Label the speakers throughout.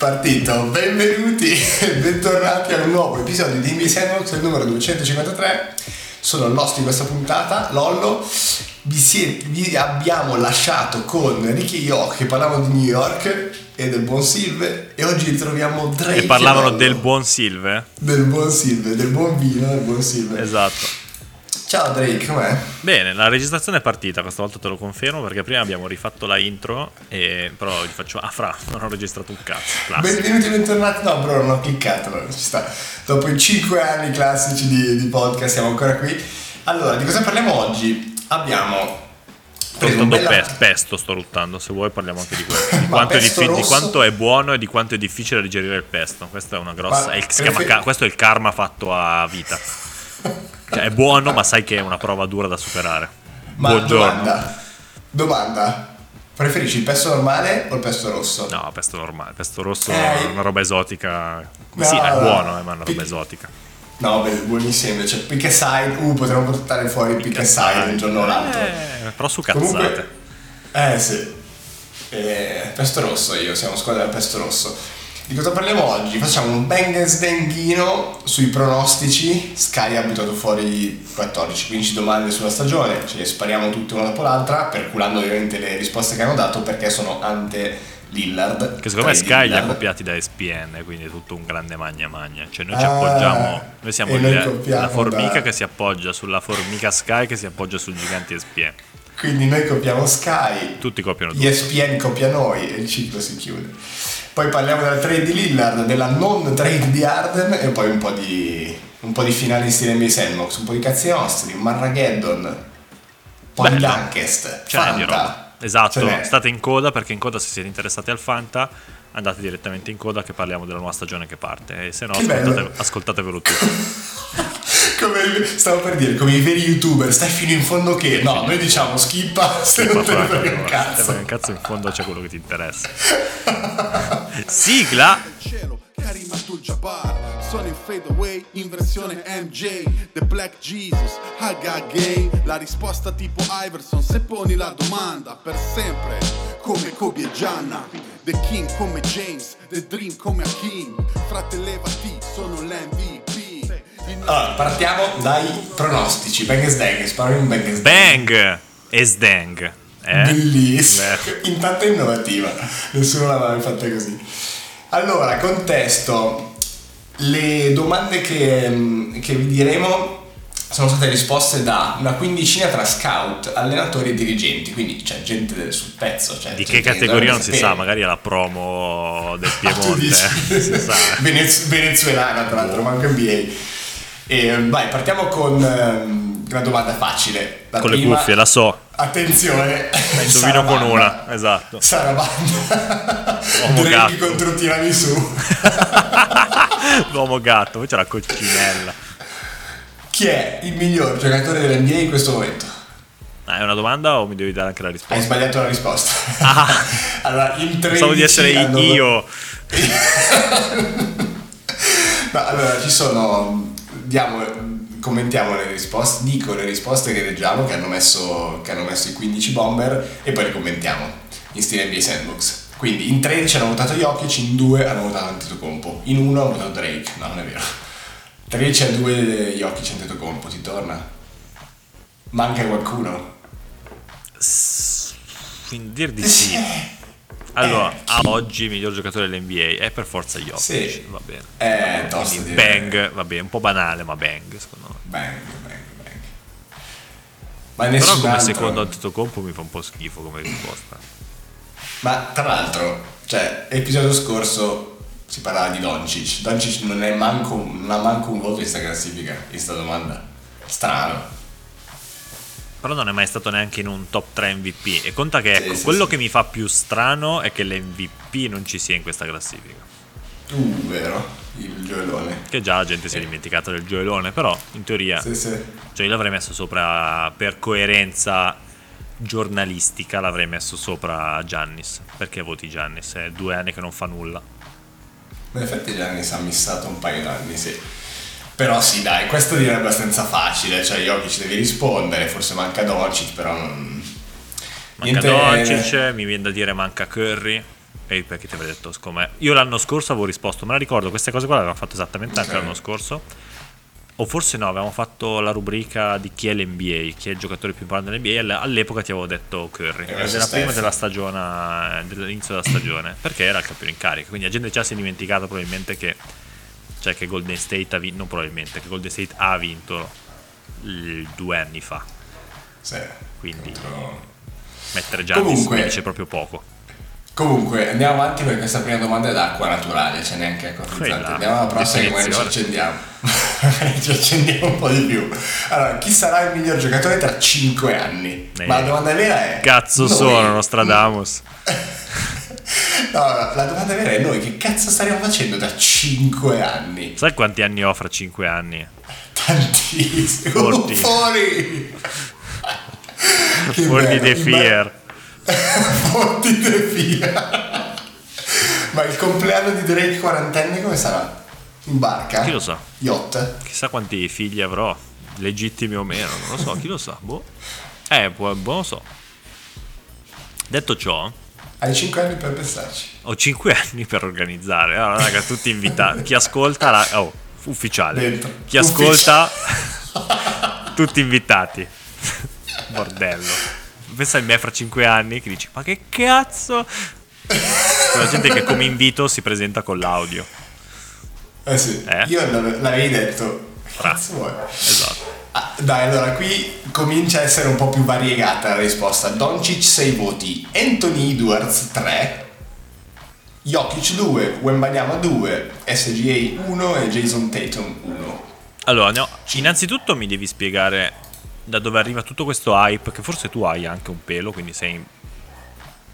Speaker 1: Partito, benvenuti e bentornati a un nuovo episodio di Sandbox, il numero 253. Sono il nostro di questa puntata, Lollo. Vi, siete, vi abbiamo lasciato con Ricky York che parlavano di New York e del buon Silve e oggi ritroviamo Drake.
Speaker 2: E parlavano del buon Silve?
Speaker 1: Del buon Silve, del buon vino, del buon Silve.
Speaker 2: Esatto.
Speaker 1: Ciao Drake, com'è?
Speaker 2: Bene, la registrazione è partita, questa volta te lo confermo perché prima abbiamo rifatto la intro e però gli faccio ah fra, non ho registrato un cazzo.
Speaker 1: Benvenuti e bentornati. No, bro, non ho cliccato, no, ci sta. Dopo i 5 anni classici di, di podcast siamo ancora qui. Allora, di cosa parliamo oggi? Abbiamo preso bella...
Speaker 2: pe- pesto, sto ruttando, se vuoi parliamo anche di questo. Di quanto, è
Speaker 1: pesto
Speaker 2: diffi- di quanto è buono e di quanto è difficile digerire il pesto. Questa è una grossa...
Speaker 1: Ma
Speaker 2: è il- si chiama
Speaker 1: prefer-
Speaker 2: ca- questo è il karma fatto a vita. Cioè è buono ma sai che è una prova dura da superare.
Speaker 1: Ma
Speaker 2: Buongiorno.
Speaker 1: domanda. Domanda. Preferisci il pesto normale o il pesto rosso?
Speaker 2: No, pesto normale, pesto rosso
Speaker 1: Eh,
Speaker 2: è una roba esotica.
Speaker 1: No,
Speaker 2: sì, è
Speaker 1: no.
Speaker 2: buono, eh, ma è una roba
Speaker 1: Pi-
Speaker 2: esotica.
Speaker 1: No, beh, buonissimo invece. Pick a side. Uh, potremmo portare fuori pick a side un giorno o l'altro.
Speaker 2: Eh, però su cazzate.
Speaker 1: Comunque, eh sì. Eh, pesto rosso io, siamo squadra del pesto rosso. Di cosa parliamo oggi? Facciamo un bang sui pronostici. Sky ha buttato fuori 14-15 domande sulla stagione, ce le spariamo tutte una dopo l'altra, perculando ovviamente le risposte che hanno dato perché sono ante Lillard.
Speaker 2: Che secondo me Sky li ha
Speaker 1: Lillard.
Speaker 2: copiati da ESPN, quindi è tutto un grande magna magna. Cioè noi ci
Speaker 1: Ah,
Speaker 2: appoggiamo, noi siamo
Speaker 1: noi copiamo
Speaker 2: la formica
Speaker 1: da-
Speaker 2: che si appoggia sulla formica Sky che si appoggia sul gigante ESPN.
Speaker 1: Quindi noi copiamo Sky,
Speaker 2: Tutti copiano tutto.
Speaker 1: ESPN copia noi e il ciclo si chiude. Poi parliamo della trade di Lillard, della non trade di Arden e poi un po' di, un po' di finalisti del NBA Sandbox, un po' di cazzi nostri, un Marrageddon, un po' di
Speaker 2: Bello.
Speaker 1: Dunkest,
Speaker 2: Ce n'è di
Speaker 1: Fanta.
Speaker 2: roba. Esatto, state in coda perché in coda se siete interessati al Fanta andate direttamente in coda che parliamo della nuova stagione che parte e se no ascoltate, ascoltatevelo tutto.
Speaker 1: Come, stavo per dire, come i veri youtuber, stai fino in fondo che... No, noi diciamo skippa se non te ne frega un
Speaker 2: Te
Speaker 1: cazzo.
Speaker 2: frega un cazzo in fondo c'è quello che ti interessa. Sigla!
Speaker 3: Karim Abdul-Jabbar Sono in fade away in versione MJ The Black Jesus Haga Gay La risposta tipo Iverson Se poni la domanda per sempre Come Kobe e Gianna The King come James The Dream come Hakim Frate levati sono l'MVP
Speaker 1: Allora, partiamo dai pronostici. Bang and sdang, sparo un bang and sdang.
Speaker 2: Bang e Sdang. Eh?
Speaker 1: Bellissimo.
Speaker 2: Beh.
Speaker 1: Intanto è innovativa. Nessuno l'aveva mai fatta così. Allora, contesto. Le domande che, mm, che vi diremo sono state risposte da una quindicina tra scout, allenatori e dirigenti, quindi c'è gente del- sul pezzo. Cioè
Speaker 2: Di che
Speaker 1: gente
Speaker 2: categoria non si sa, magari è la promo del
Speaker 1: Ah,
Speaker 2: Piemonte. sa.
Speaker 1: Venez- venezuelana, tra l'altro, manco NBA. E, vai, partiamo con ehm, una domanda facile. La
Speaker 2: Con le
Speaker 1: prima-
Speaker 2: cuffie, la so.
Speaker 1: Attenzione,
Speaker 2: Indovino con una, esatto.
Speaker 1: Sarabanda.
Speaker 2: Uomo
Speaker 1: Drake
Speaker 2: gatto.
Speaker 1: contro tiramisù.
Speaker 2: L'uomo gatto, poi c'è la coccinella.
Speaker 1: Chi è il miglior giocatore dell'NBA in questo momento?
Speaker 2: Ah, è una domanda o mi devi dare anche la
Speaker 1: Hai
Speaker 2: risposta?
Speaker 1: sbagliato la risposta.
Speaker 2: Ah.
Speaker 1: allora, in 13
Speaker 2: Pensavo di essere
Speaker 1: hanno-
Speaker 2: io.
Speaker 1: No, allora, ci sono. Diamo, commentiamo le risposte. Dico le risposte che leggiamo che hanno messo, che hanno messo i 15 bomber e poi le commentiamo in stile NBA Sandbox. Quindi in 13 hanno votato Jokic, in 2 hanno votato Antetokounmpo, in 1 hanno votato Drake. No, non è vero. 13 a 2 Jokic Antetokounmpo, ti torna? Manca qualcuno?
Speaker 2: Quindi dir di sì. Allora, a oggi il miglior giocatore dell'NBA è per forza Jokic.
Speaker 1: Sì.
Speaker 2: Va bene.
Speaker 1: Eh, tosto
Speaker 2: Quindi bang, va bene, un po' banale, ma bang, secondo me.
Speaker 1: Bang, bang, bang. Ma
Speaker 2: Però come
Speaker 1: altro.
Speaker 2: secondo Antetokounmpo mi fa un po' schifo come risposta.
Speaker 1: Ma tra l'altro, cioè, episodio scorso si parlava di Doncic. Doncic non, è manco, non ha manco un voto in questa classifica, in questa domanda. Strano.
Speaker 2: Però non è mai stato neanche in un top 3 MVP. E conta che
Speaker 1: Sì,
Speaker 2: ecco,
Speaker 1: sì,
Speaker 2: quello
Speaker 1: sì.
Speaker 2: che mi fa più strano è che l'MVP non ci sia in questa classifica.
Speaker 1: Uh, vero, il gioelone.
Speaker 2: Che già la gente si è dimenticata del gioelone, però in teoria
Speaker 1: Sì, sì.
Speaker 2: Cioè io l'avrei messo sopra per coerenza giornalistica, l'avrei messo sopra Giannis. Perché voti Giannis? È due anni che non fa nulla.
Speaker 1: In effetti Gianni si è missato un paio d'anni, sì. Però sì, dai, questo direi abbastanza facile. Cioè, Jokic devi rispondere, forse manca Doncic, però non...
Speaker 2: Manca
Speaker 1: Niente-
Speaker 2: Doncic, mi viene da dire manca Curry. E perché ti avrei detto, siccome io l'anno scorso avevo risposto, me la ricordo, queste cose qua le avevamo fatto esattamente anche
Speaker 1: Ok.
Speaker 2: l'anno scorso. O forse no, avevamo fatto la rubrica di chi è l'NBA, chi è il giocatore più importante dell'NBA. all- All'epoca ti avevo detto Curry,
Speaker 1: E
Speaker 2: ed
Speaker 1: adesso
Speaker 2: era prima della stagione, dell'inizio della stagione, perché era il campione in carica. Quindi la gente già si è dimenticata probabilmente che, cioè che Golden State ha vinto, non probabilmente, che Golden State ha vinto il- due anni fa.
Speaker 1: Sì.
Speaker 2: Quindi
Speaker 1: Contro-
Speaker 2: mettere Giannis
Speaker 1: Comunque-
Speaker 2: mi dice proprio poco.
Speaker 1: Comunque, andiamo avanti perché questa prima domanda è d'acqua naturale, cioè neanche acqua frizzante.
Speaker 2: Quella
Speaker 1: Andiamo alla prossima che magari ci accendiamo. ci accendiamo un po' di più. Allora, chi sarà il miglior giocatore tra 5 anni?
Speaker 2: Eh,
Speaker 1: Ma la domanda vera è...
Speaker 2: Cazzo
Speaker 1: noi-
Speaker 2: sono Nostradamus.
Speaker 1: No, la domanda vera è noi che cazzo staremo facendo tra 5 anni?
Speaker 2: Sai quanti anni ho fra 5 anni?
Speaker 1: Tantissimo.
Speaker 2: Forti.
Speaker 1: Fuori! Che
Speaker 2: For the fear.
Speaker 1: Forti de via. Ma il compleanno di Drake quarantenne come sarà? In barca?
Speaker 2: Chi lo sa?
Speaker 1: Yacht?
Speaker 2: Chissà quanti figli avrò, legittimi o meno, non lo so, chi lo sa, boh. Eh, può, boh, non lo so. Detto ciò,
Speaker 1: Hai 5 anni per pensarci.
Speaker 2: ho 5 anni per organizzare. Allora, raga, tutti invitati. Chi ascolta, la- oh, ufficiale.
Speaker 1: Dentro.
Speaker 2: Chi ascolta, tutti invitati. Bordello. Pensa a me fra 5 anni che dici, ma che cazzo? La gente che come invito si presenta con l'audio.
Speaker 1: Eh sì,
Speaker 2: Eh?
Speaker 1: io l'ave- l'avevi detto. Cazzo vuoi?
Speaker 2: Esatto.
Speaker 1: Ah, dai, allora qui comincia a essere un po' più variegata la risposta. Doncic 6 voti, Anthony Edwards 3, Jokic 2, Wembanyama 2, SGA 1 e Jason Tatum 1.
Speaker 2: Allora, no, innanzitutto mi devi spiegare da dove arriva tutto questo hype, che forse tu hai anche un pelo, quindi sei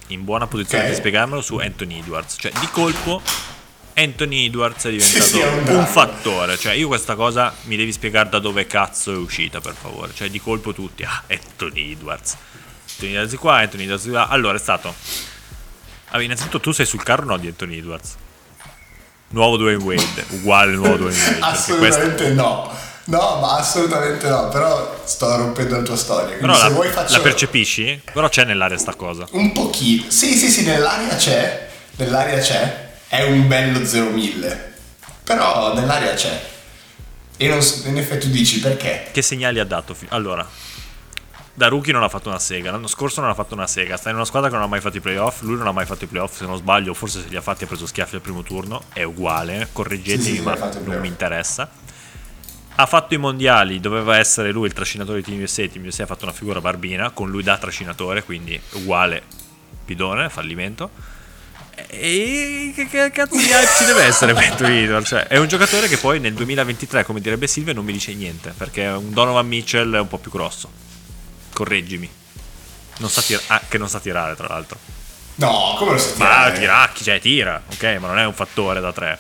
Speaker 2: in, buona posizione
Speaker 1: Ok.
Speaker 2: per spiegarmelo su Anthony Edwards. Cioè, di colpo, Anthony Edwards è diventato
Speaker 1: un
Speaker 2: fattore. Cioè, io questa cosa mi devi spiegare da dove cazzo è uscita, per favore. Cioè, di colpo tutti, ah, Anthony Edwards. Anthony Edwards di qua, Anthony Edwards di là. Allora, è stato... Allora, innanzitutto tu sei sul carro no di Anthony Edwards. Nuovo Dwayne Wade, uguale al nuovo Dwayne Wade. perché questo-
Speaker 1: Assolutamente no. No, ma assolutamente no. Però sto rompendo la tua storia.
Speaker 2: Però
Speaker 1: se
Speaker 2: la,
Speaker 1: vuoi faccio
Speaker 2: la percepisci? Però c'è nell'aria sta cosa.
Speaker 1: un pochino. Sì, sì, sì, nell'aria c'è. Nell'aria c'è. È un bello 0 Però nell'aria c'è. E non, in effetti tu dici perché?
Speaker 2: Che segnali ha dato? fi- Allora, da rookie non ha fatto una sega, l'anno scorso non ha fatto una sega, sta in una squadra che non ha mai fatto i playoff, lui non ha mai fatto i playoff se non sbaglio, forse se li ha fatti ha preso schiaffi al primo turno, è uguale, correggetemi
Speaker 1: Sì, sì,
Speaker 2: ma non mi interessa. Ha fatto i mondiali, doveva essere lui il trascinatore di Team USA, Team USA ha fatto una figura barbina, con lui da trascinatore, quindi uguale, bidone, fallimento. E che, che cazzo di hype ci deve essere per Edwards? Cioè, è un giocatore che poi nel 2023, come direbbe Silvia, non mi dice niente. Perché un Donovan Mitchell è un po' più grosso. Correggimi. Non sa tir- ah, che non sa tirare, tra l'altro.
Speaker 1: No, come lo sai?
Speaker 2: Ma tira, cioè tira, ok, ma non è un fattore da tre.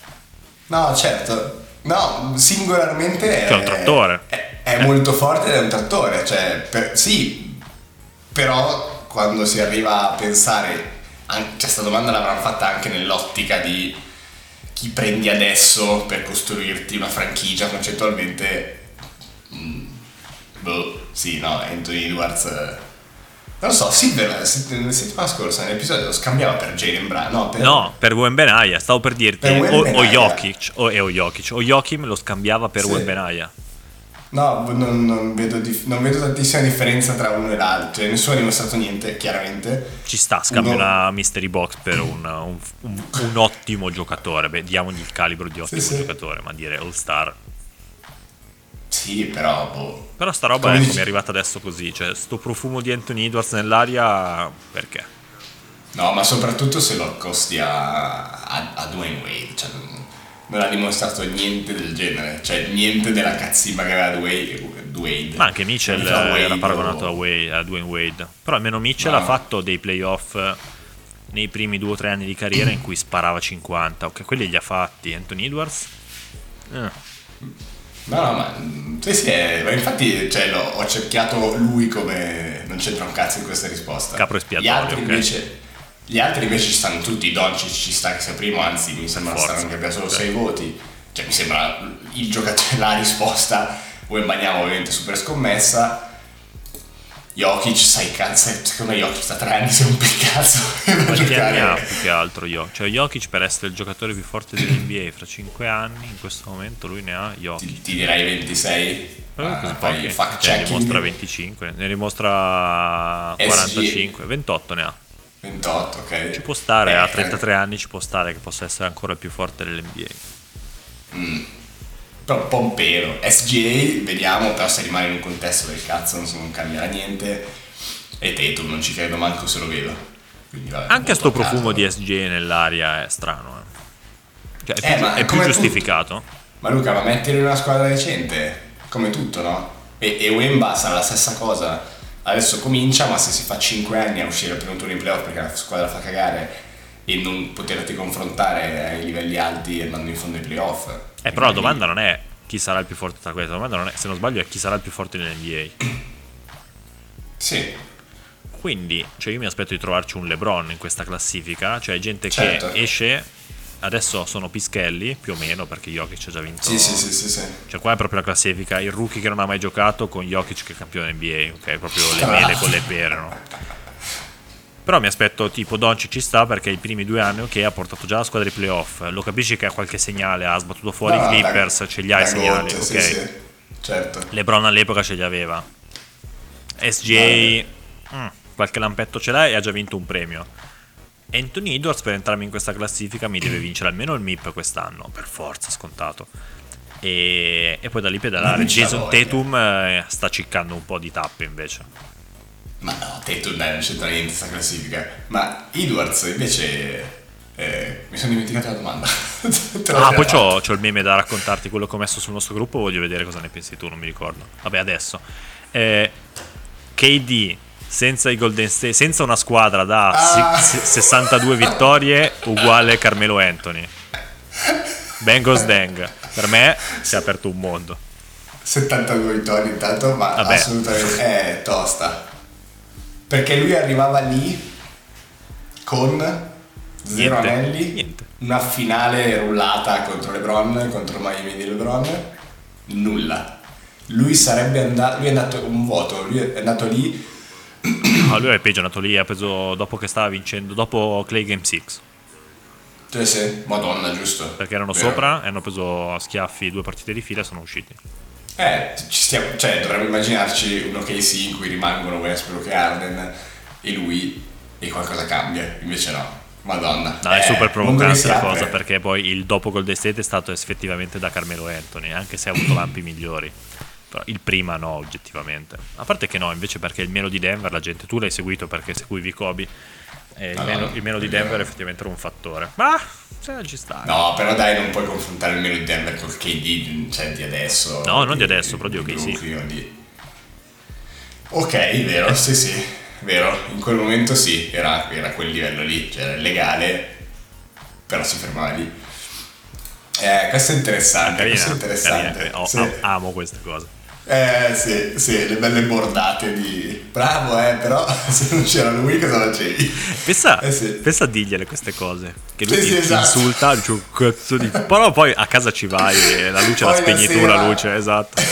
Speaker 1: No, certo. No, singolarmente è,
Speaker 2: Che è un trattore.
Speaker 1: È, è molto forte ed è un trattore. Cioè, per- sì, però quando si arriva a pensare, an- cioè, questa domanda l'avranno fatta anche nell'ottica di chi prendi adesso per costruirti una franchigia concettualmente. mm, boh, sì, no, Anthony Edwards. eh, Non lo so, Silver la sett- la settimana scorsa nell'episodio lo scambiava per Jalen Brown. No, per,
Speaker 2: No, per Wembenaya, stavo per dirti.
Speaker 1: Per
Speaker 2: o, o. Jokic, o, e o Jokic. O Joachim lo scambiava per
Speaker 1: Sì.
Speaker 2: Wembenaya.
Speaker 1: No, non, non vedo dif- non vedo tantissima differenza tra uno e l'altro. Cioè, nessuno ha dimostrato niente, chiaramente.
Speaker 2: Ci sta, scambia
Speaker 1: Uno-
Speaker 2: una mystery box per un, un- un- un ottimo giocatore. Beh, diamogli il calibro di ottimo
Speaker 1: sì.
Speaker 2: giocatore, ma dire all star.
Speaker 1: Sì, però, boh.
Speaker 2: Però sta roba
Speaker 1: Come
Speaker 2: ecco,
Speaker 1: dici-
Speaker 2: mi è arrivata adesso così. Cioè, sto profumo di Anthony Edwards nell'aria. Perché?
Speaker 1: No, ma soprattutto se lo accosti a, a, a Dwayne Wade. Cioè, non, ha dimostrato niente del genere. Cioè, niente della cazzimma che aveva Dwayne.
Speaker 2: Ma anche Mitchell
Speaker 1: Wade
Speaker 2: era
Speaker 1: o-
Speaker 2: paragonato a, Wade, a Dwayne Wade. Però almeno Mitchell
Speaker 1: No.
Speaker 2: ha fatto dei playoff nei primi due o tre anni di carriera in cui sparava 50. Ok, quelli li ha fatti. Anthony Edwards? Eh.
Speaker 1: No, no, ma mm, sì, sì, è- ma infatti cioè, l'ho- ho cerchiato lui come non c'entra un cazzo in questa risposta.
Speaker 2: Capro
Speaker 1: Gli
Speaker 2: espiatorio,
Speaker 1: altri
Speaker 2: ok.
Speaker 1: invece gli altri invece ci stanno tutti, Doncic ci sta che sia primo, anzi mi sembra strano che abbia solo
Speaker 2: ok.
Speaker 1: 6 voti. Cioè mi sembra il giocatore la risposta Wembanyama ovviamente super scommessa. Jokic, sai cazzo, secondo me Jokic da tre anni rompe il cazzo.
Speaker 2: Quanti anni ha più che altro Jokic? Cioè Jokic per essere il giocatore più forte dell'NBA fra 5 anni, in questo momento lui ne ha Jokic.
Speaker 1: Ti, ti direi 26.
Speaker 2: Uh,
Speaker 1: ah, fact
Speaker 2: cioè, ne dimostra 25, ne dimostra 45,
Speaker 1: SG.
Speaker 2: 28 ne ha.
Speaker 1: 28, ok.
Speaker 2: Ci può stare,
Speaker 1: Eh,
Speaker 2: a 33 anni ci può stare che possa essere ancora il più forte dell'NBA.
Speaker 1: Però un po' un pelo. SGA, vediamo, però se rimane in un contesto del cazzo non, non cambierà niente. E Tatum non ci credo manco se lo vedo. Quindi, vabbè,
Speaker 2: Anche sto profumo di SJ nell'aria è strano. Eh. Cioè, è
Speaker 1: Eh,
Speaker 2: più,
Speaker 1: ma
Speaker 2: è più giustificato.
Speaker 1: Ma Luca, ma mettilo in una squadra decente, come tutto, no? E, e Wemba sarà la stessa cosa. Adesso comincia, ma se si fa 5 anni a uscire al primo turno in playoff perché la squadra fa cagare e non poterti confrontare ai livelli alti andando in fondo ai playoff.
Speaker 2: Eh, però la domanda non è chi sarà il più forte tra questi, la domanda non è, se non sbaglio, è chi sarà il più forte nell'NBA.
Speaker 1: Sì,
Speaker 2: Quindi, cioè io mi aspetto di trovarci un LeBron in questa classifica, cioè gente
Speaker 1: Certo.
Speaker 2: che esce, adesso sono pischelli, più o meno, perché Jokic ha già vinto.
Speaker 1: sì, sì, sì, sì, sì.
Speaker 2: Cioè qua è proprio la classifica, il rookie che non ha mai giocato con Jokic che è campione NBA, ok? Proprio le
Speaker 1: Tra
Speaker 2: mele con le pere, no? Però mi aspetto tipo Doncic ci sta perché i primi due anni ok ha portato già la squadra ai playoff, lo capisci che ha qualche segnale, ha sbattuto fuori
Speaker 1: No,
Speaker 2: i
Speaker 1: da-
Speaker 2: Clippers, ce li ha i segnali,
Speaker 1: GOAT,
Speaker 2: ok?
Speaker 1: sì, sì, certo.
Speaker 2: LeBron all'epoca ce li aveva. SJ, mm, qualche lampetto ce l'ha e ha già vinto un premio. Anthony Edwards per entrarmi in questa classifica mi deve vincere almeno il MIP quest'anno, per forza, scontato. E, e poi da lì pedalare. Jason. Tatum eh, sta ciccando un po' di tappe invece.
Speaker 1: Ma no, Tatum dai, non c'entra niente questa classifica. Ma Edwards invece... eh, mi sono dimenticato la domanda.
Speaker 2: Ah, poi c'ho, c'ho il meme da raccontarti, quello che ho messo sul nostro gruppo, voglio vedere cosa ne pensi tu, non mi ricordo. Vabbè, adesso. Eh, KD senza i Golden State, senza una squadra da
Speaker 1: Ah.
Speaker 2: si- se- 62 vittorie uguale Carmelo Anthony. Bengals Dang. Per me si è aperto un mondo.
Speaker 1: 72 vittorie intanto, ma
Speaker 2: Vabbè.
Speaker 1: assolutamente è tosta. Perché lui arrivava lì con zero
Speaker 2: Niente,
Speaker 1: anelli,
Speaker 2: niente.
Speaker 1: una finale rullata contro LeBron, contro Miami di LeBron, nulla. Lui sarebbe andato, lui è andato un voto, lui è andato lì,
Speaker 2: Ah, lui è peggio, è andato lì, ha preso dopo che stava vincendo, dopo Clay Game 6.
Speaker 1: cioè se, madonna giusto.
Speaker 2: Perché erano
Speaker 1: Vero.
Speaker 2: sopra e hanno preso a schiaffi due partite di fila e sono usciti.
Speaker 1: Eh, ci stiamo, cioè dovremmo immaginarci un OKC in cui rimangono Westbrook e Arden e lui e qualcosa cambia, invece no. Madonna.
Speaker 2: No, è
Speaker 1: Eh,
Speaker 2: super
Speaker 1: mondo che
Speaker 2: provocante la cosa perché poi il dopo Golden State è stato effettivamente da Carmelo Anthony, anche se ha avuto lampi migliori. Però il prima no, oggettivamente. A parte che no, invece perché il meno di Denver, la gente, tu l'hai seguito perché seguivi Kobe. e il,
Speaker 1: No,
Speaker 2: meno,
Speaker 1: no,
Speaker 2: il meno di Denver
Speaker 1: vero.
Speaker 2: effettivamente era un fattore. Ma se ci sta.
Speaker 1: No, però dai, non puoi confrontare il meno di Denver col KD, cioè di adesso.
Speaker 2: No, non di adesso, però di OKC.
Speaker 1: Brooklyn o di- Ok, vero, sì sì, vero. In quel momento sì, era, era quel livello lì, cioè era illegale, però si fermava lì. Eh, questo è interessante,
Speaker 2: Carina,
Speaker 1: questo è interessante.
Speaker 2: carina. Oh,
Speaker 1: sì.
Speaker 2: am- amo queste cose.
Speaker 1: Eh sì, sì, le belle bordate di... Bravo eh, però se non c'era lui cosa facevi?
Speaker 2: Pensa,
Speaker 1: Eh sì.
Speaker 2: pensa a dirgliele queste cose. Che lui
Speaker 1: Sì,
Speaker 2: ti,
Speaker 1: sì,
Speaker 2: ti
Speaker 1: esatto.
Speaker 2: insulta, dice un cazzo di. Però poi a casa ci vai e la luce la
Speaker 1: Poi la
Speaker 2: spegni tu, la luce, esatto.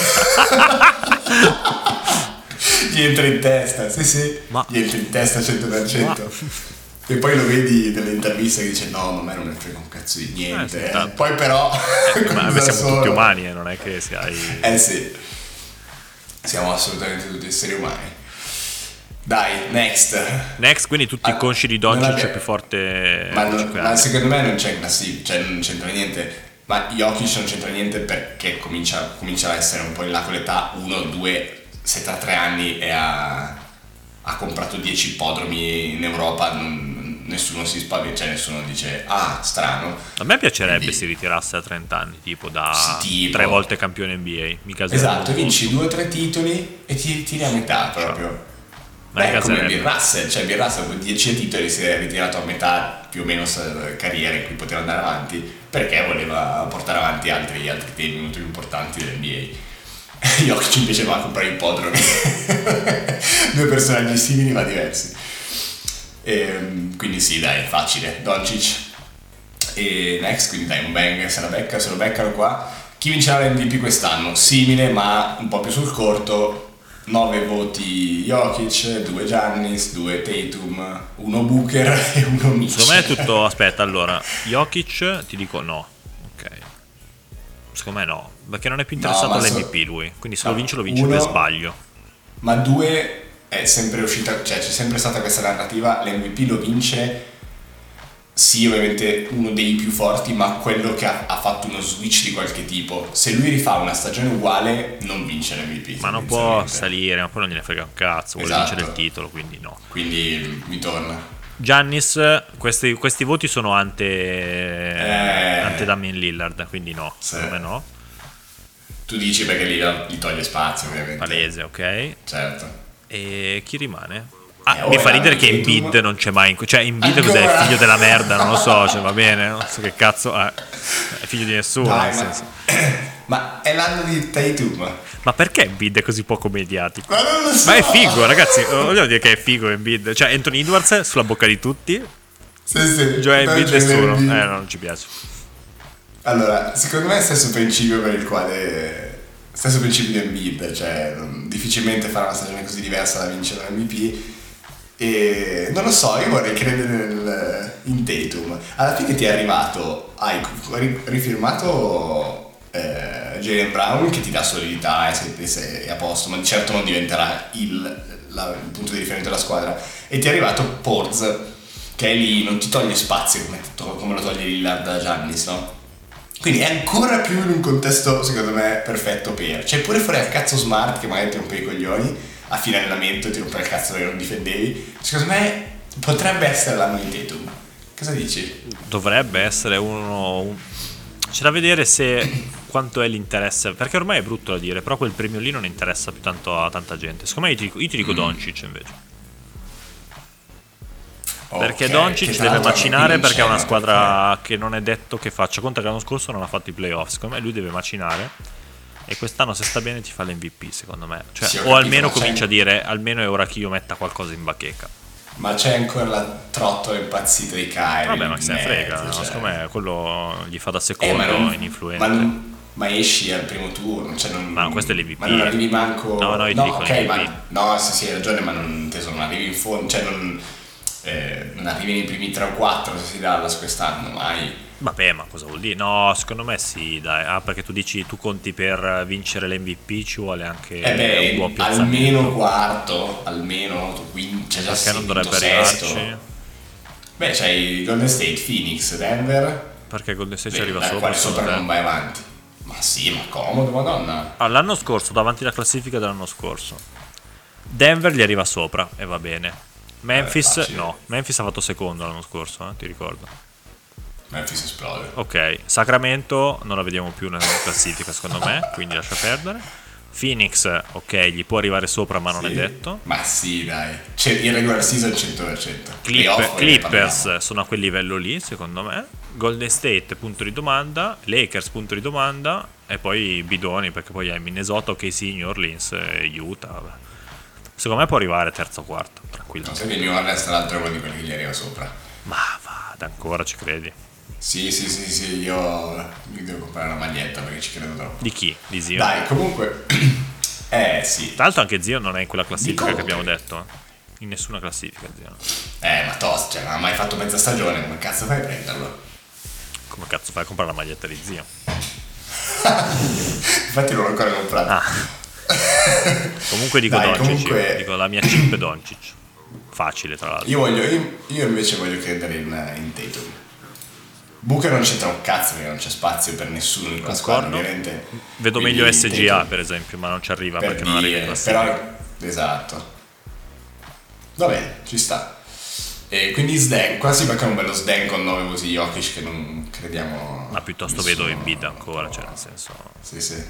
Speaker 1: Gli entra in testa, sì sì,
Speaker 2: Ma-
Speaker 1: gli entra in testa 100%. E poi lo vedi nelle interviste che dice no, ma a me non ne frega un cazzo di niente.
Speaker 2: Eh, sì,
Speaker 1: eh. Poi però...
Speaker 2: Ma noi
Speaker 1: da
Speaker 2: siamo
Speaker 1: solo-
Speaker 2: tutti umani, eh, non è che sei.
Speaker 1: Eh sì, siamo assolutamente tutti esseri umani. Dai, next.
Speaker 2: Next, quindi tutti
Speaker 1: Ah,
Speaker 2: consci di Doncic
Speaker 1: abbiamo-
Speaker 2: più forte.
Speaker 1: Ma, non- ma secondo me non c'è classifica, cioè non c'entra niente. Ma Jokic non c'entra niente perché comincia, comincia a essere un po' in là con l'età 1, 2, se tra tre anni e ha, ha comprato 10 ippodromi in Europa, non- nessuno si spaventa, cioè nessuno dice ah strano.
Speaker 2: A me piacerebbe
Speaker 1: Quindi-
Speaker 2: si ritirasse a 30 anni, tipo da
Speaker 1: tipo.
Speaker 2: tre volte campione NBA. Mi caserebbe
Speaker 1: Esatto, vinci due o tre titoli e ti tiri a metà proprio.
Speaker 2: Ma
Speaker 1: Beh, come. Bill Russell, cioè Bill Russell con 10 titoli si è ritirato a metà più o meno carriera in cui poteva andare avanti perché voleva portare avanti altri, altri temi molto più importanti dell'NBA. Jokic invece va a comprare ippodromi. Due personaggi simili ma diversi. Ehm, quindi sì, dai, facile. Doncic e next, quindi dai, un bang se la becca, se lo beccano qua. Chi vincerà l'MVP quest'anno? Simile ma un po' più sul corto. 9 voti Jokic, 2 Giannis, 2 Tatum, 1 Booker e 1 Mitchell.
Speaker 2: Secondo me è tutto. Aspetta, allora, Jokic ti dico no. Ok. Secondo me no, perché non è più
Speaker 1: No,
Speaker 2: interessato
Speaker 1: so-
Speaker 2: all'MVP lui. Quindi se lo
Speaker 1: No,
Speaker 2: vince, lo vince
Speaker 1: uno-
Speaker 2: per sbaglio.
Speaker 1: Ma 2 è sempre uscita, cioè c'è sempre stata questa narrativa, l'MVP lo vince, sì ovviamente uno dei più forti, ma quello che ha, ha fatto uno switch di qualche tipo. Se lui rifà una stagione uguale, non vince l'MVP.
Speaker 2: Ma non può salire, ma poi non gliene frega un cazzo. Vuole
Speaker 1: Esatto.
Speaker 2: vincere il titolo, quindi no.
Speaker 1: Quindi mi torna.
Speaker 2: Giannis, questi, questi voti sono ante,
Speaker 1: Eh.
Speaker 2: ante Damien Lillard, quindi no,
Speaker 1: Sì.
Speaker 2: secondo me no.
Speaker 1: Tu dici perché lì gli toglie spazio ovviamente.
Speaker 2: Palese, ok.
Speaker 1: Certo.
Speaker 2: E chi rimane? Ah,
Speaker 1: Eh,
Speaker 2: mi fa ridere che Embiid non c'è mai. in- Cioè, Embiid cos'è?
Speaker 1: Ancora?
Speaker 2: Il figlio della merda, non lo so, cioè, va bene, non so che cazzo è. È figlio di nessuno,
Speaker 1: Dai,
Speaker 2: nel
Speaker 1: ma,
Speaker 2: senso.
Speaker 1: ma è l'anno di Tatum.
Speaker 2: Ma perché Embiid è così poco mediatico?
Speaker 1: Ma non lo so.
Speaker 2: Ma è figo, ragazzi. Vogliamo dire che è figo Embiid. Cioè, Anthony Edwards sulla bocca di tutti.
Speaker 1: Sì, sì.
Speaker 2: Joe Embiid nessuno. Eh, no, non ci piace.
Speaker 1: Allora, secondo me è lo stesso principio per il quale... Stesso principio di Embiid, cioè difficilmente farà una stagione così diversa da vincere l'MVP e non lo so, io vorrei credere nel, in Tatum. Alla fine ti è arrivato, hai ri- rifirmato eh, Jalen Brown che ti dà solidità e sei, sei a posto, ma di certo non diventerà il, la- il punto di riferimento della squadra. E ti è arrivato Porz che è lì, non ti toglie spazio come, come lo toglie Lillard da Giannis, no? Quindi è ancora più in un contesto, secondo me, perfetto per. C'è pure fuori al cazzo smart che magari ti rompe i coglioni a fine allenamento ti rompe il cazzo perché non difendevi. Secondo me potrebbe essere l'anno di Tatum. Cosa dici?
Speaker 2: Dovrebbe essere uno. un- C'è da vedere se quanto è l'interesse. Perché ormai è brutto da dire, però quel premio lì non interessa più tanto a tanta gente. Secondo me io ti dico, io ti dico
Speaker 1: Mm.
Speaker 2: Doncic invece. Perché
Speaker 1: Ok,
Speaker 2: Doncic deve macinare perché è una squadra che non è detto che faccia. Conta che l'anno scorso non ha fatto i playoff. Secondo me lui deve macinare. E quest'anno, se sta bene, ti fa l'MVP. Secondo me, Cioè,
Speaker 1: Sì,
Speaker 2: o almeno
Speaker 1: ma
Speaker 2: comincia a dire: almeno è ora che io metta qualcosa in bacheca.
Speaker 1: Ma c'è ancora la trottola impazzita di Kyrie.
Speaker 2: Vabbè, ma
Speaker 1: in
Speaker 2: se ne frega. no?
Speaker 1: cioè.
Speaker 2: Secondo me quello gli fa da
Speaker 1: Eh,
Speaker 2: secondo,
Speaker 1: ma, non,
Speaker 2: ininfluente.
Speaker 1: ma, non- ma esci al primo turno, cioè non,
Speaker 2: Ma questo è l'MVP.
Speaker 1: Ma non arrivi manco.
Speaker 2: No, no, io ti dico
Speaker 1: ok,
Speaker 2: l'MVP.
Speaker 1: ma no, sì, sì, hai ragione, ma non, teso, non arrivi in fondo, cioè non, eh, non arrivi nei primi 3 o 4 se si Dallas quest'anno, mai.
Speaker 2: Vabbè, ma cosa vuol dire? No, secondo me sì, dai. Ah, perché tu dici tu conti per vincere l'MVP, ci vuole anche
Speaker 1: Eh
Speaker 2: un buon
Speaker 1: beh,
Speaker 2: piazzamento.
Speaker 1: almeno quarto, almeno tu quin- c'è già
Speaker 2: Perché non dovrebbe
Speaker 1: sesto.
Speaker 2: arrivarci?
Speaker 1: Beh, c'hai Golden State, Phoenix, Denver.
Speaker 2: Perché Golden State
Speaker 1: Beh,
Speaker 2: ci arriva sopra. secondo
Speaker 1: sopra non vai avanti. Ma sì, ma comodo, madonna.
Speaker 2: Ah, l'anno scorso, davanti alla classifica dell'anno scorso. Denver gli arriva sopra e va bene. Memphis,
Speaker 1: facile.
Speaker 2: no, Memphis ha fatto secondo l'anno scorso, eh, ti ricordo.
Speaker 1: Memphis esplode.
Speaker 2: Ok, Sacramento non la vediamo più nella classifica secondo me, quindi lascia perdere. Phoenix, ok, gli può arrivare sopra ma non
Speaker 1: Sì.
Speaker 2: è detto.
Speaker 1: Ma sì, dai. C'è il regular season 100%.
Speaker 2: Clip-
Speaker 1: ne
Speaker 2: Clippers sono a quel livello lì, secondo me. Golden State, punto di domanda. Lakers, punto di domanda. E poi bidoni, perché poi hai Minnesota, OKC, New Orleans e Utah. vabbè. Secondo me può arrivare terzo o quarto, tranquillo.
Speaker 1: Non sai che il Orleans tra l'altro è uno di quelli che gli arriva sopra.
Speaker 2: Ma vada, ancora ci credi.
Speaker 1: Sì, sì, sì, sì, io mi devo comprare una maglietta perché ci credo troppo.
Speaker 2: Di chi? Di Zio?
Speaker 1: Dai, comunque... eh, sì.
Speaker 2: Tra l'altro anche Zio non è in quella classifica che abbiamo detto. eh. In nessuna classifica Zio.
Speaker 1: Eh, ma tosto, cioè, non ha mai fatto mezza stagione, come cazzo fai a prenderlo?
Speaker 2: Come cazzo fai a comprare la maglietta di Zio?
Speaker 1: Infatti non l'ho ancora comprato.
Speaker 2: Ah. Comunque dico
Speaker 1: Dai,
Speaker 2: Doncic,
Speaker 1: comunque-
Speaker 2: dico la mia chip Doncic. Facile tra l'altro.
Speaker 1: Io, voglio, io, io invece voglio credere in, in Tatum. Booker non c'entra un cazzo perché non c'è spazio per nessuno in quella squadra, ovviamente.
Speaker 2: Vedo
Speaker 1: Quindi
Speaker 2: meglio SGA
Speaker 1: Tatum-
Speaker 2: per esempio, ma non ci arriva
Speaker 1: per
Speaker 2: perché non arriva in
Speaker 1: dire,
Speaker 2: classifica.
Speaker 1: però esatto va bene ci sta e quindi Sden qua si becca un bello Sden con 9 voti Jokic che non crediamo
Speaker 2: Ma piuttosto vedo Embiid ancora, cioè nel senso...
Speaker 1: sì sì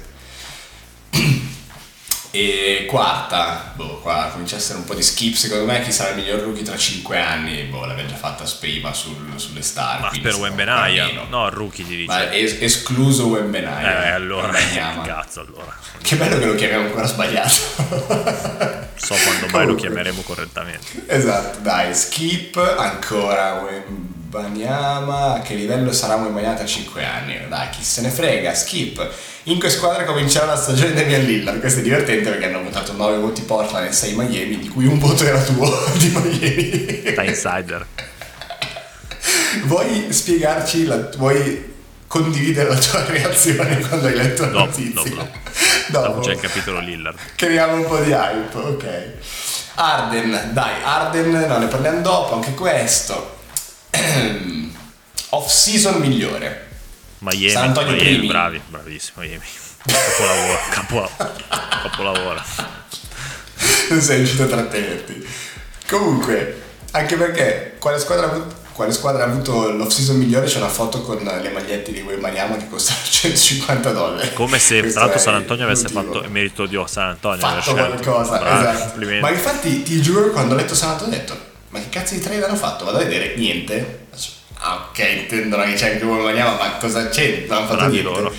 Speaker 1: e quarta boh qua comincia a essere un po' di skip secondo me chi sarà il miglior rookie tra 5 anni boh l'abbiamo già fatta prima sul, sulle star
Speaker 2: Ma per Wembenaya, no, rookie ti dice.
Speaker 1: ma es- escluso Wembenaya
Speaker 2: eh, allora,
Speaker 1: Wembanyama.
Speaker 2: cazzo allora.
Speaker 1: che bello che lo chiamiamo ancora sbagliato
Speaker 2: So quando mai lo chiameremo correttamente.
Speaker 1: Esatto, dai, skip ancora Wemb- Wembanyama, a che livello sarà Wembanyama tra 5 anni? Dai, chi se ne frega, skip. In che squadra comincerà la stagione di Damian Lillard? Questo è divertente perché hanno votato 9 voti Portland e 6 Miami, di cui un voto era tuo di Miami.
Speaker 2: Da insider.
Speaker 1: Vuoi spiegarci, la, vuoi condividere la tua reazione quando hai letto la
Speaker 2: Dopo,
Speaker 1: notizia?
Speaker 2: dopo, dopo.
Speaker 1: Dopo.
Speaker 2: Dopo c'è il capitolo Lillard.
Speaker 1: Creiamo un po' di hype, ok. Arden, dai, Arden, no, ne parliamo dopo, anche questo. Off season migliore.
Speaker 2: Miami,
Speaker 1: San Antonio
Speaker 2: Miami,
Speaker 1: primi.
Speaker 2: bravi, bravissimo Miami. Capolavoro, capo, capolavoro.
Speaker 1: Non sei riuscito a trattenerti. Comunque, anche perché quale squadra, ha avuto- quale squadra ha avuto l'off season migliore? C'è una foto con le magliette di Wembanyama che costano 150 dollari.
Speaker 2: Come se
Speaker 1: Questo
Speaker 2: tra l'altro San Antonio avesse
Speaker 1: motivo.
Speaker 2: fatto il merito di San Antonio.
Speaker 1: fatto
Speaker 2: scelto.
Speaker 1: qualcosa, esatto. Ma infatti ti giuro quando ho letto San Antonio ho detto ma che cazzo di trade hanno fatto? Vado a vedere, niente. Ah ok, intendono che c'è anche Wembanyama, ma cosa c'è? Non hanno fatto niente.
Speaker 2: loro.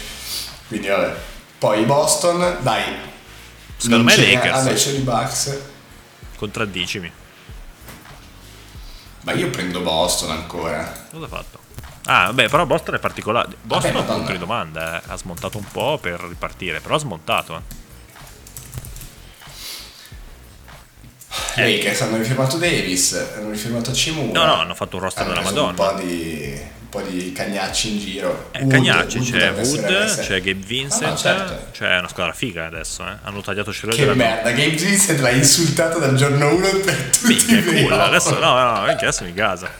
Speaker 1: Quindi vabbè. Poi Boston, dai.
Speaker 2: Secondo me Lakers.
Speaker 1: Vabbè, c'è i Bucks.
Speaker 2: Contraddicimi.
Speaker 1: Ma io prendo Boston ancora.
Speaker 2: Cosa ha fatto? Ah, beh, però Boston è particolare. Boston
Speaker 1: Vabbè,
Speaker 2: è un punto di domanda, eh. ha smontato un po' per ripartire, però ha smontato. Eh.
Speaker 1: Lakers hanno rifirmato Davis, hanno rifirmato Cimura.
Speaker 2: No, no, hanno fatto un roster
Speaker 1: Hanno
Speaker 2: della Madonna.
Speaker 1: Un po' di, un po' di cagnacci in giro.
Speaker 2: Eh,
Speaker 1: Wood-
Speaker 2: Cagnacci,
Speaker 1: Wood
Speaker 2: c'è Wood, c'è Gabe Vincent,
Speaker 1: Ah, no, certo.
Speaker 2: c'è una squadra figa adesso, eh. Hanno tagliato Schroeder.
Speaker 1: Che merda, Gabe Vincent l'ha insultato dal giorno 1 per tutti
Speaker 2: Minchia,
Speaker 1: i
Speaker 2: cool. Adesso, no, no, adesso mi gasa.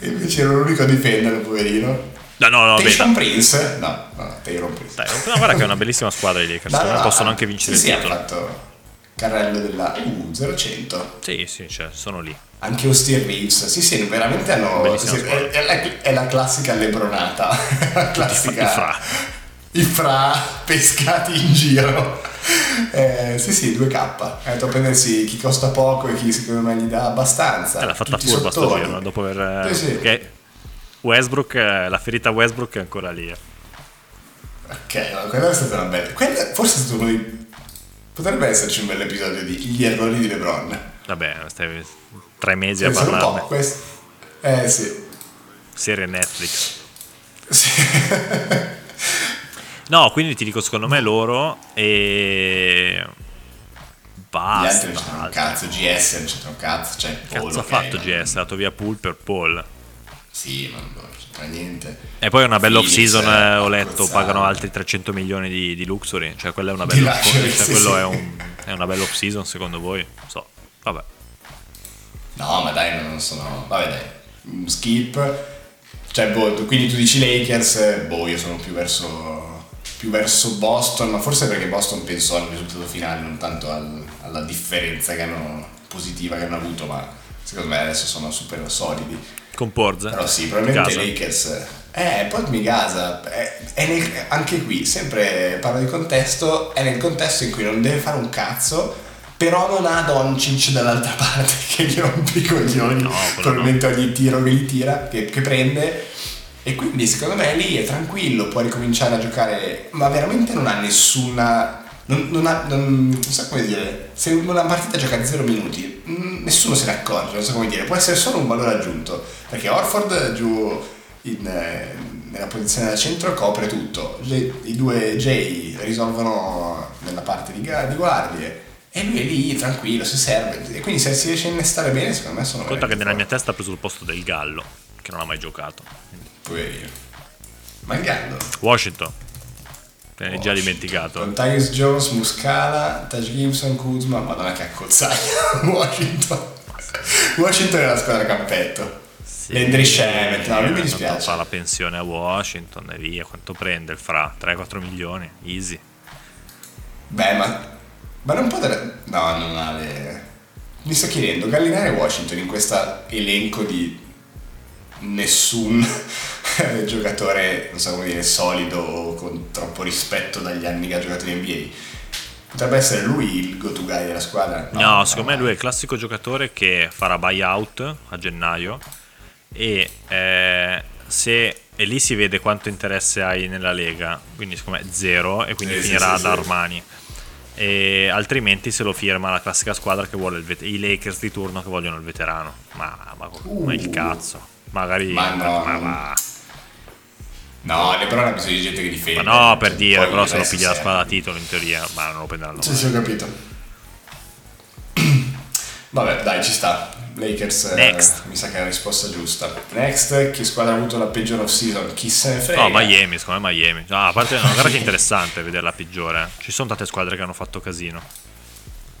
Speaker 1: E invece ero l'unico a difenderlo, poverino.
Speaker 2: No, no, no, beh,
Speaker 1: Prince? No, no, Tayron Prince.
Speaker 2: dai, no, guarda che è una bellissima squadra i Lakers, secondo me possono anche vincere
Speaker 1: sì,
Speaker 2: il
Speaker 1: sì,
Speaker 2: titolo.
Speaker 1: ha fatto carrello della uh, 0-100.
Speaker 2: Sì, sì, cioè, sono lì.
Speaker 1: Anche Austin Reeves, sì sì, veramente hanno... Sì, è, è la, è la classica lebronata, la classica...
Speaker 2: i fra.
Speaker 1: I fra pescati in giro. Eh, sì sì, 2K. Ha detto a prendersi chi costa poco e chi secondo me gli dà abbastanza.
Speaker 2: Eh, l'ha fatta
Speaker 1: Tutti
Speaker 2: furba sto giro, dopo aver...
Speaker 1: Sì, sì.
Speaker 2: Perché Westbrook, la ferita Westbrook è ancora lì. eh.
Speaker 1: Ok, no, quella è stata una bella... quella- forse è stato uno dei... Potrebbe esserci un bel episodio di Gli errori di LeBron.
Speaker 2: Vabbè, stai tre mesi a
Speaker 1: Pensa un po', questo... Eh sì.
Speaker 2: Serie Netflix.
Speaker 1: Sì.
Speaker 2: No, quindi ti dico, secondo me loro e...
Speaker 1: Gli
Speaker 2: Basta.
Speaker 1: altri non c'entrano un cazzo, GS non c'entra un cazzo, cioè
Speaker 2: Cazzo
Speaker 1: Paul,
Speaker 2: ha
Speaker 1: ok,
Speaker 2: fatto
Speaker 1: ma-
Speaker 2: GS? Ha dato via Pool per Paul.
Speaker 1: Sì, ma non c'entra niente.
Speaker 2: E poi una bella
Speaker 1: Phoenix,
Speaker 2: off-season,
Speaker 1: eh,
Speaker 2: eh, ho letto, pagano altri 300 milioni di, di Luxury. Cioè, quella è una bella,
Speaker 1: luxury,
Speaker 2: cioè,
Speaker 1: sì,
Speaker 2: quello. È, un- è una bella off-season secondo voi? Non so, vabbè.
Speaker 1: No, ma dai, non sono... Vabbè dai, skip. Cioè, boh, quindi tu dici Lakers, eh, boh, io sono più verso... più verso Boston, ma forse perché Boston penso al risultato finale, non tanto al- alla differenza che hanno, positiva che hanno avuto, ma secondo me adesso sono super solidi.
Speaker 2: Con Porze?
Speaker 1: Però sì, probabilmente Lakers. Eh, poi mi gasa. È, è nel- anche qui, sempre parlo di contesto, è nel contesto in cui non deve fare un cazzo, però non ha Doncic dall'altra parte che gli rompe i coglioni.
Speaker 2: No,
Speaker 1: probabilmente ogni tiro che gli tira, che, che prende. E quindi secondo me lì è tranquillo, può ricominciare a giocare, ma veramente non ha nessuna. Non, non ha. Non, non so come dire. Se una partita gioca 0 minuti, nessuno se ne accorge, non so come dire. Può essere solo un valore aggiunto. Perché Orford giù in, eh, nella posizione da centro copre tutto. I due J risolvono nella parte di, di guardie. E lui è lì tranquillo, se serve. E quindi se si riesce a innestare bene, secondo me sono.
Speaker 2: Conta che nella mia testa ha preso il posto del Gallo, che non ha mai giocato.
Speaker 1: Poverino. Mangando.
Speaker 2: Washington. Te ne hai già dimenticato.
Speaker 1: Con Tyus Jones, Muscala, Taj Gibson, Kuzma, madonna che accozzaglia. Washington. Washington è la squadra campetto.
Speaker 2: Sì,
Speaker 1: Landry Shamet, no, lui mi dispiace.
Speaker 2: Fa la pensione a Washington e via. Quanto prende il fra? 3-4 milioni? Easy.
Speaker 1: Beh, ma, ma non dare... No, non ha le... Mi sto chiedendo, Gallinari e Washington in questo elenco di nessun giocatore, non so come dire, solido con troppo rispetto dagli anni che ha giocato in NBA. Potrebbe essere lui il go-to guy della squadra?
Speaker 2: No, secondo me lui è il classico giocatore che farà buyout a gennaio e, eh, se, e lì si vede quanto interesse hai nella Lega, quindi secondo me zero e quindi
Speaker 1: Eh, sì,
Speaker 2: finirà
Speaker 1: sì,
Speaker 2: da
Speaker 1: sì.
Speaker 2: Armani. E altrimenti se lo firma la classica squadra che vuole il vet- i Lakers di turno che vogliono il veterano. Ma, ma, ma il cazzo. Magari...
Speaker 1: Ma no,
Speaker 2: ma,
Speaker 1: non-
Speaker 2: ma-
Speaker 1: No, LeBron ha bisogno di gente che difende.
Speaker 2: ma no, per
Speaker 1: Cioè,
Speaker 2: dire,
Speaker 1: poi
Speaker 2: però se lo piglia la squadra da titolo in teoria, ma non lo prenderanno
Speaker 1: Sì, sì, ho capito. Vabbè, dai, ci sta. Lakers eh,
Speaker 2: Next.
Speaker 1: mi sa che è la risposta giusta. Next, che squadra ha avuto la peggior off-season? Chi se ne frega?
Speaker 2: No, Miami, secondo me Miami. No, a parte, no, guarda che interessante vedere la peggiore. eh. Ci sono tante squadre che hanno fatto casino.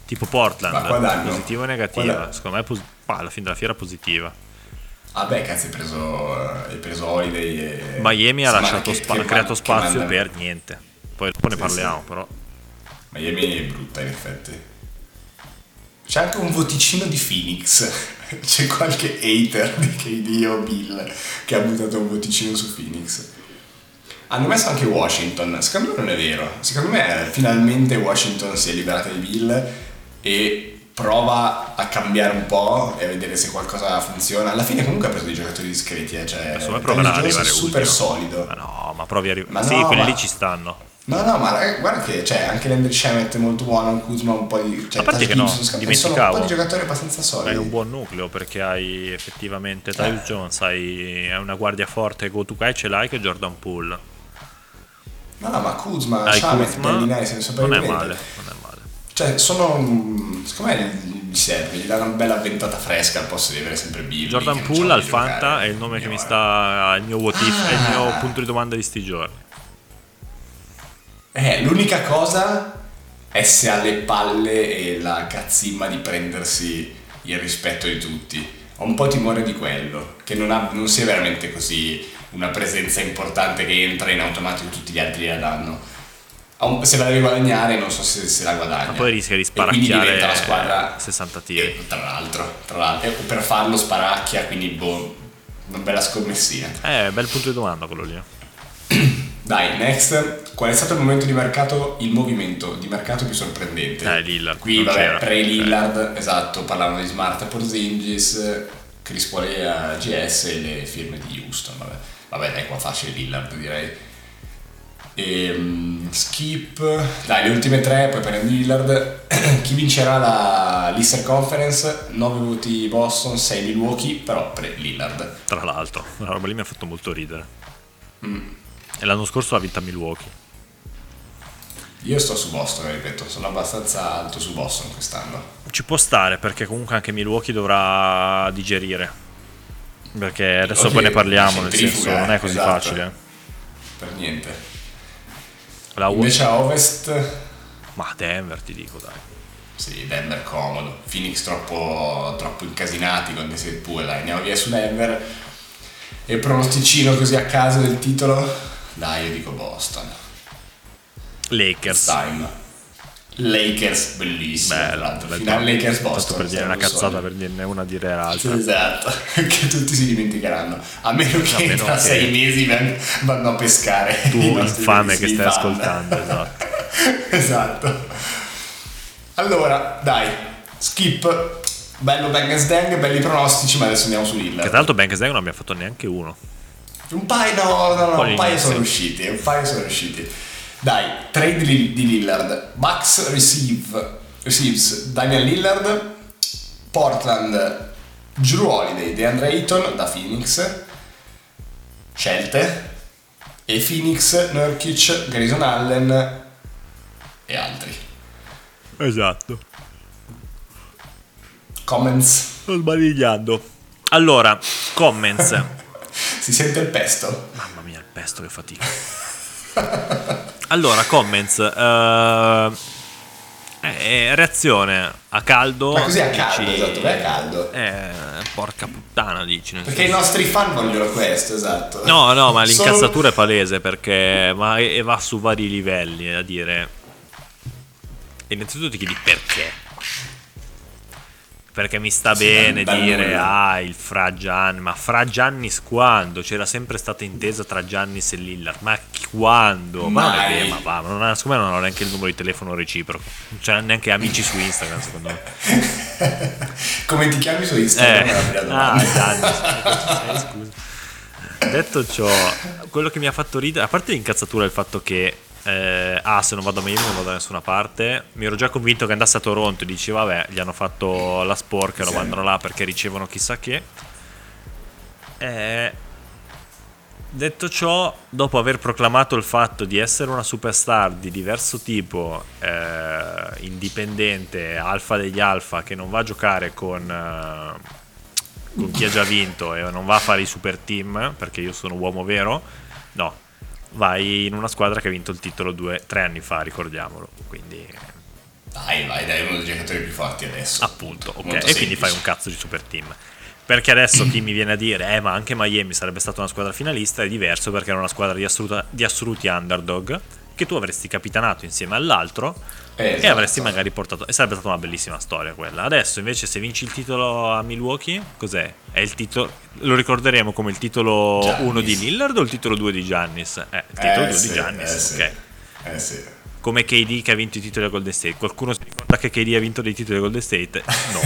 Speaker 2: Tipo Portland, positiva o negativa? Secondo me pos- alla fine della fiera positiva.
Speaker 1: Ah beh, cazzo, hai preso, hai preso Holiday e...
Speaker 2: Miami ha lasciato
Speaker 1: che-
Speaker 2: spa-
Speaker 1: che
Speaker 2: ha creato spazio
Speaker 1: manda-
Speaker 2: per niente. Poi dopo ne
Speaker 1: Sì,
Speaker 2: parliamo,
Speaker 1: sì.
Speaker 2: però.
Speaker 1: Miami è brutta in effetti. C'è anche un voticino di Phoenix. C'è qualche hater di KD o Bill che ha buttato un voticino su Phoenix. Hanno messo anche Washington. Secondo me non è vero. Secondo me eh, finalmente Washington si è liberata di Bill e prova a cambiare un po' e a vedere se qualcosa funziona. Alla fine comunque ha preso dei giocatori discreti. Eh. Cioè, Tyus
Speaker 2: proverà ad
Speaker 1: è super
Speaker 2: ultimo.
Speaker 1: solido.
Speaker 2: Ma no, ma provi a arrivare.
Speaker 1: Ma
Speaker 2: Sì,
Speaker 1: no,
Speaker 2: quelli
Speaker 1: ma-
Speaker 2: lì ci stanno.
Speaker 1: No, no, ma ragazzi, guarda che c'è anche l'Ender Shemet è molto buono, Kuzma un po' di... Cioè,
Speaker 2: A parte che no,
Speaker 1: sono un
Speaker 2: dimenticavo.
Speaker 1: po' di giocatori abbastanza solidi.
Speaker 2: Hai un buon nucleo perché hai effettivamente Tyus
Speaker 1: Eh.
Speaker 2: Jones, hai hai una guardia forte go to guy ce l'hai che Jordan Poole.
Speaker 1: No, no, ma Kuzma, Shamet,
Speaker 2: Kuzma,
Speaker 1: Gallinari, se ne so per
Speaker 2: non è male, non è male.
Speaker 1: Cioè, sono... Secondo me gli serve, gli dà una bella ventata fresca al posto di avere sempre Bill.
Speaker 2: Jordan Poole al. Fanta è il nome che mi
Speaker 1: Io,
Speaker 2: sta il mio what if, è il mio
Speaker 1: Ah.
Speaker 2: punto di domanda di sti giorni.
Speaker 1: Eh, l'unica cosa è se ha le palle e la cazzimma di prendersi il rispetto di tutti. Ho un po' timore di quello, che non, ha- non sia veramente così una presenza importante che entra in automatico e tutti gli altri la danno. Un- Se la deve guadagnare, non so se, se la guadagna.
Speaker 2: Ma poi rischia di
Speaker 1: E quindi diventa la
Speaker 2: sparacchiare
Speaker 1: squadra
Speaker 2: 60 tiri.
Speaker 1: e tra l'altro, tra l'altro, per farlo sparacchia, quindi boh, una bella scommessina.
Speaker 2: Eh, bel punto di domanda quello lì.
Speaker 1: Dai, next. Qual è stato il momento di mercato, il movimento di mercato più sorprendente?
Speaker 2: Eh, Lillard,
Speaker 1: Qui, vabbè,
Speaker 2: c'era.
Speaker 1: pre-Lillard, esatto, parlavano di Smart Porzingis, Chris Paul a GS e le firme di Houston, vabbè. Vabbè, dai, qua facile Lillard, direi. Ehm, skip. Dai, le ultime tre, poi di Lillard. Chi vincerà la Lister Conference? 9 voti Boston, 6 Milwaukee, però pre-Lillard.
Speaker 2: Tra l'altro, la roba lì mi ha fatto molto ridere.
Speaker 1: Mm.
Speaker 2: E l'anno scorso l'ha vinta Milwaukee.
Speaker 1: Io sto su Boston, ripeto, sono abbastanza alto su Boston quest'anno.
Speaker 2: Ci può stare perché comunque anche Milwaukee dovrà digerire. Perché adesso poi ne parliamo, nel senso non è così
Speaker 1: esatto.
Speaker 2: facile.
Speaker 1: Per niente.
Speaker 2: La
Speaker 1: Invece a Ovest,
Speaker 2: Ma Denver ti dico dai.
Speaker 1: sì, Denver comodo. Phoenix troppo, troppo incasinati con Desert Pool, andiamo via su Denver. E pronosticino così a caso del titolo? Dai, io dico Boston.
Speaker 2: Lakers.
Speaker 1: Time. Lakers, bellissimo.
Speaker 2: bello.
Speaker 1: Finale Lakers Boston.
Speaker 2: per dire una cazzata, per dirne una dire l'altra.
Speaker 1: Esatto, che tutti si dimenticheranno. A meno che
Speaker 2: A meno
Speaker 1: tra
Speaker 2: che-
Speaker 1: sei mesi van- vanno a pescare.
Speaker 2: Tu, infame che stai ascoltando, esatto.
Speaker 1: esatto. Allora, dai, skip. Bello bang dang, belli pronostici, ma adesso andiamo su
Speaker 2: Che tra l'altro Banks Dang non abbiamo fatto neanche uno.
Speaker 1: Un paio, no, no, no, un paio sono riusciti, un paio sono riusciti. Dai, trade di di Lillard. Bucks receive, receives Daniel Lillard, Portland, Drew Holiday, DeAndre Ayton da Phoenix, scelte, e Phoenix, Nurkic, Grayson Allen e altri.
Speaker 2: Esatto.
Speaker 1: Comments?
Speaker 2: Sto sbadigliando. Allora, comments.
Speaker 1: Si sente il pesto?
Speaker 2: Mamma mia, il pesto che fatica. Allora, comments. eh, eh, reazione a caldo.
Speaker 1: Ma così a caldo,
Speaker 2: dici-
Speaker 1: esatto, beh, a caldo.
Speaker 2: Eh, porca puttana, dici.
Speaker 1: Perché i
Speaker 2: senso-
Speaker 1: nostri fan vogliono questo, esatto.
Speaker 2: No, no, ma
Speaker 1: Solo-
Speaker 2: l'incazzatura è palese perché ma e va su vari livelli a dire. E innanzitutto ti chiedi perché. Perché mi sta
Speaker 1: Sì,
Speaker 2: bene dire
Speaker 1: nulla.
Speaker 2: ah il Fra Gianni, ma Fra Giannis quando? C'era sempre stata intesa tra Giannis e Lillard, ma quando? Ma non è
Speaker 1: Mai.
Speaker 2: vero, ma va, ma non ha, secondo me non ha neanche il numero di telefono reciproco, non c'è neanche amici su Instagram secondo me.
Speaker 1: Come ti chiami su Instagram?
Speaker 2: Eh, ah, Giannis, eh, scusa. Detto ciò, quello che mi ha fatto ridere, a parte l'incazzatura il fatto che eh, ah, se non vado a Miami non vado da nessuna parte, mi ero già convinto che andasse a Toronto e dici vabbè, gli hanno fatto la sporca, lo
Speaker 1: Sì.
Speaker 2: mandano là perché ricevono chissà che. Eh, detto ciò, dopo aver proclamato il fatto di essere una superstar di diverso tipo, eh, indipendente, alfa degli alfa, che non va a giocare con, eh, con chi ha già vinto e non va a fare i super team, perché io sono uomo vero, no, vai in una squadra che ha vinto il titolo due, tre anni fa, ricordiamolo. Quindi
Speaker 1: Dai, vai, dai, uno dei giocatori più forti adesso.
Speaker 2: Appunto, ok.
Speaker 1: Molto
Speaker 2: E quindi
Speaker 1: semplice.
Speaker 2: fai un cazzo di super team. Perché adesso chi mi viene a dire, eh, ma anche Miami sarebbe stata una squadra finalista, è diverso perché era una squadra di, assoluta- di assoluti underdog che tu avresti capitanato insieme all'altro
Speaker 1: Eh,
Speaker 2: e
Speaker 1: esatto.
Speaker 2: avresti magari portato. E sarebbe stata una bellissima storia quella. Adesso invece, se vinci il titolo a Milwaukee, cos'è? È il titolo. Lo ricorderemo come il titolo
Speaker 1: Giannis.
Speaker 2: 1 di Lillard o il titolo 2 di Giannis? Eh, il titolo
Speaker 1: Eh,
Speaker 2: 2
Speaker 1: sì,
Speaker 2: di Giannis,
Speaker 1: eh, sì.
Speaker 2: ok.
Speaker 1: Eh sì.
Speaker 2: Come KD che ha vinto i titoli a Golden State. Qualcuno si ricorda che KD ha vinto dei titoli a Golden State? No.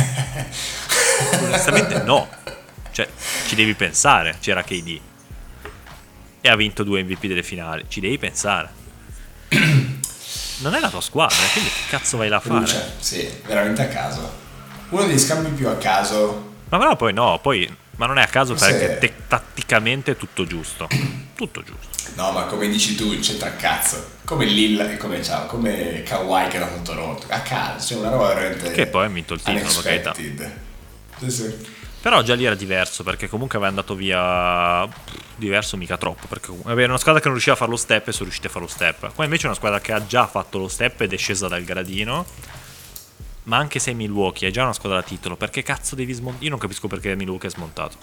Speaker 2: Onestamente no. Cioè, ci devi pensare, c'era KD. E ha vinto due MVP delle finali. Ci devi pensare. Non è la tua squadra, quindi che cazzo vai là a fare?
Speaker 1: Luce, sì, veramente a caso. Uno degli scambi più a caso.
Speaker 2: Ma però poi no, poi... Ma non è a caso perché te- tatticamente è tutto giusto. Tutto giusto.
Speaker 1: No, ma come dici tu, c'entra a cazzo. Come Lilla, come, ciao, come Kawhi che era a Toronto. A caso, cioè una roba veramente.
Speaker 2: Che poi ha vinto il titolo, per carità.
Speaker 1: Sì, sì.
Speaker 2: Però già lì era diverso perché comunque aveva andato via diverso mica troppo perché comunque aveva una squadra che non riusciva a fare lo step e sono riusciti a fare lo step. Qua invece è una squadra che ha già fatto lo step ed è scesa dal gradino. Ma anche se Milwaukee è già una squadra da titolo, perché cazzo devi smontare? Io non capisco perché Milwaukee è smontato.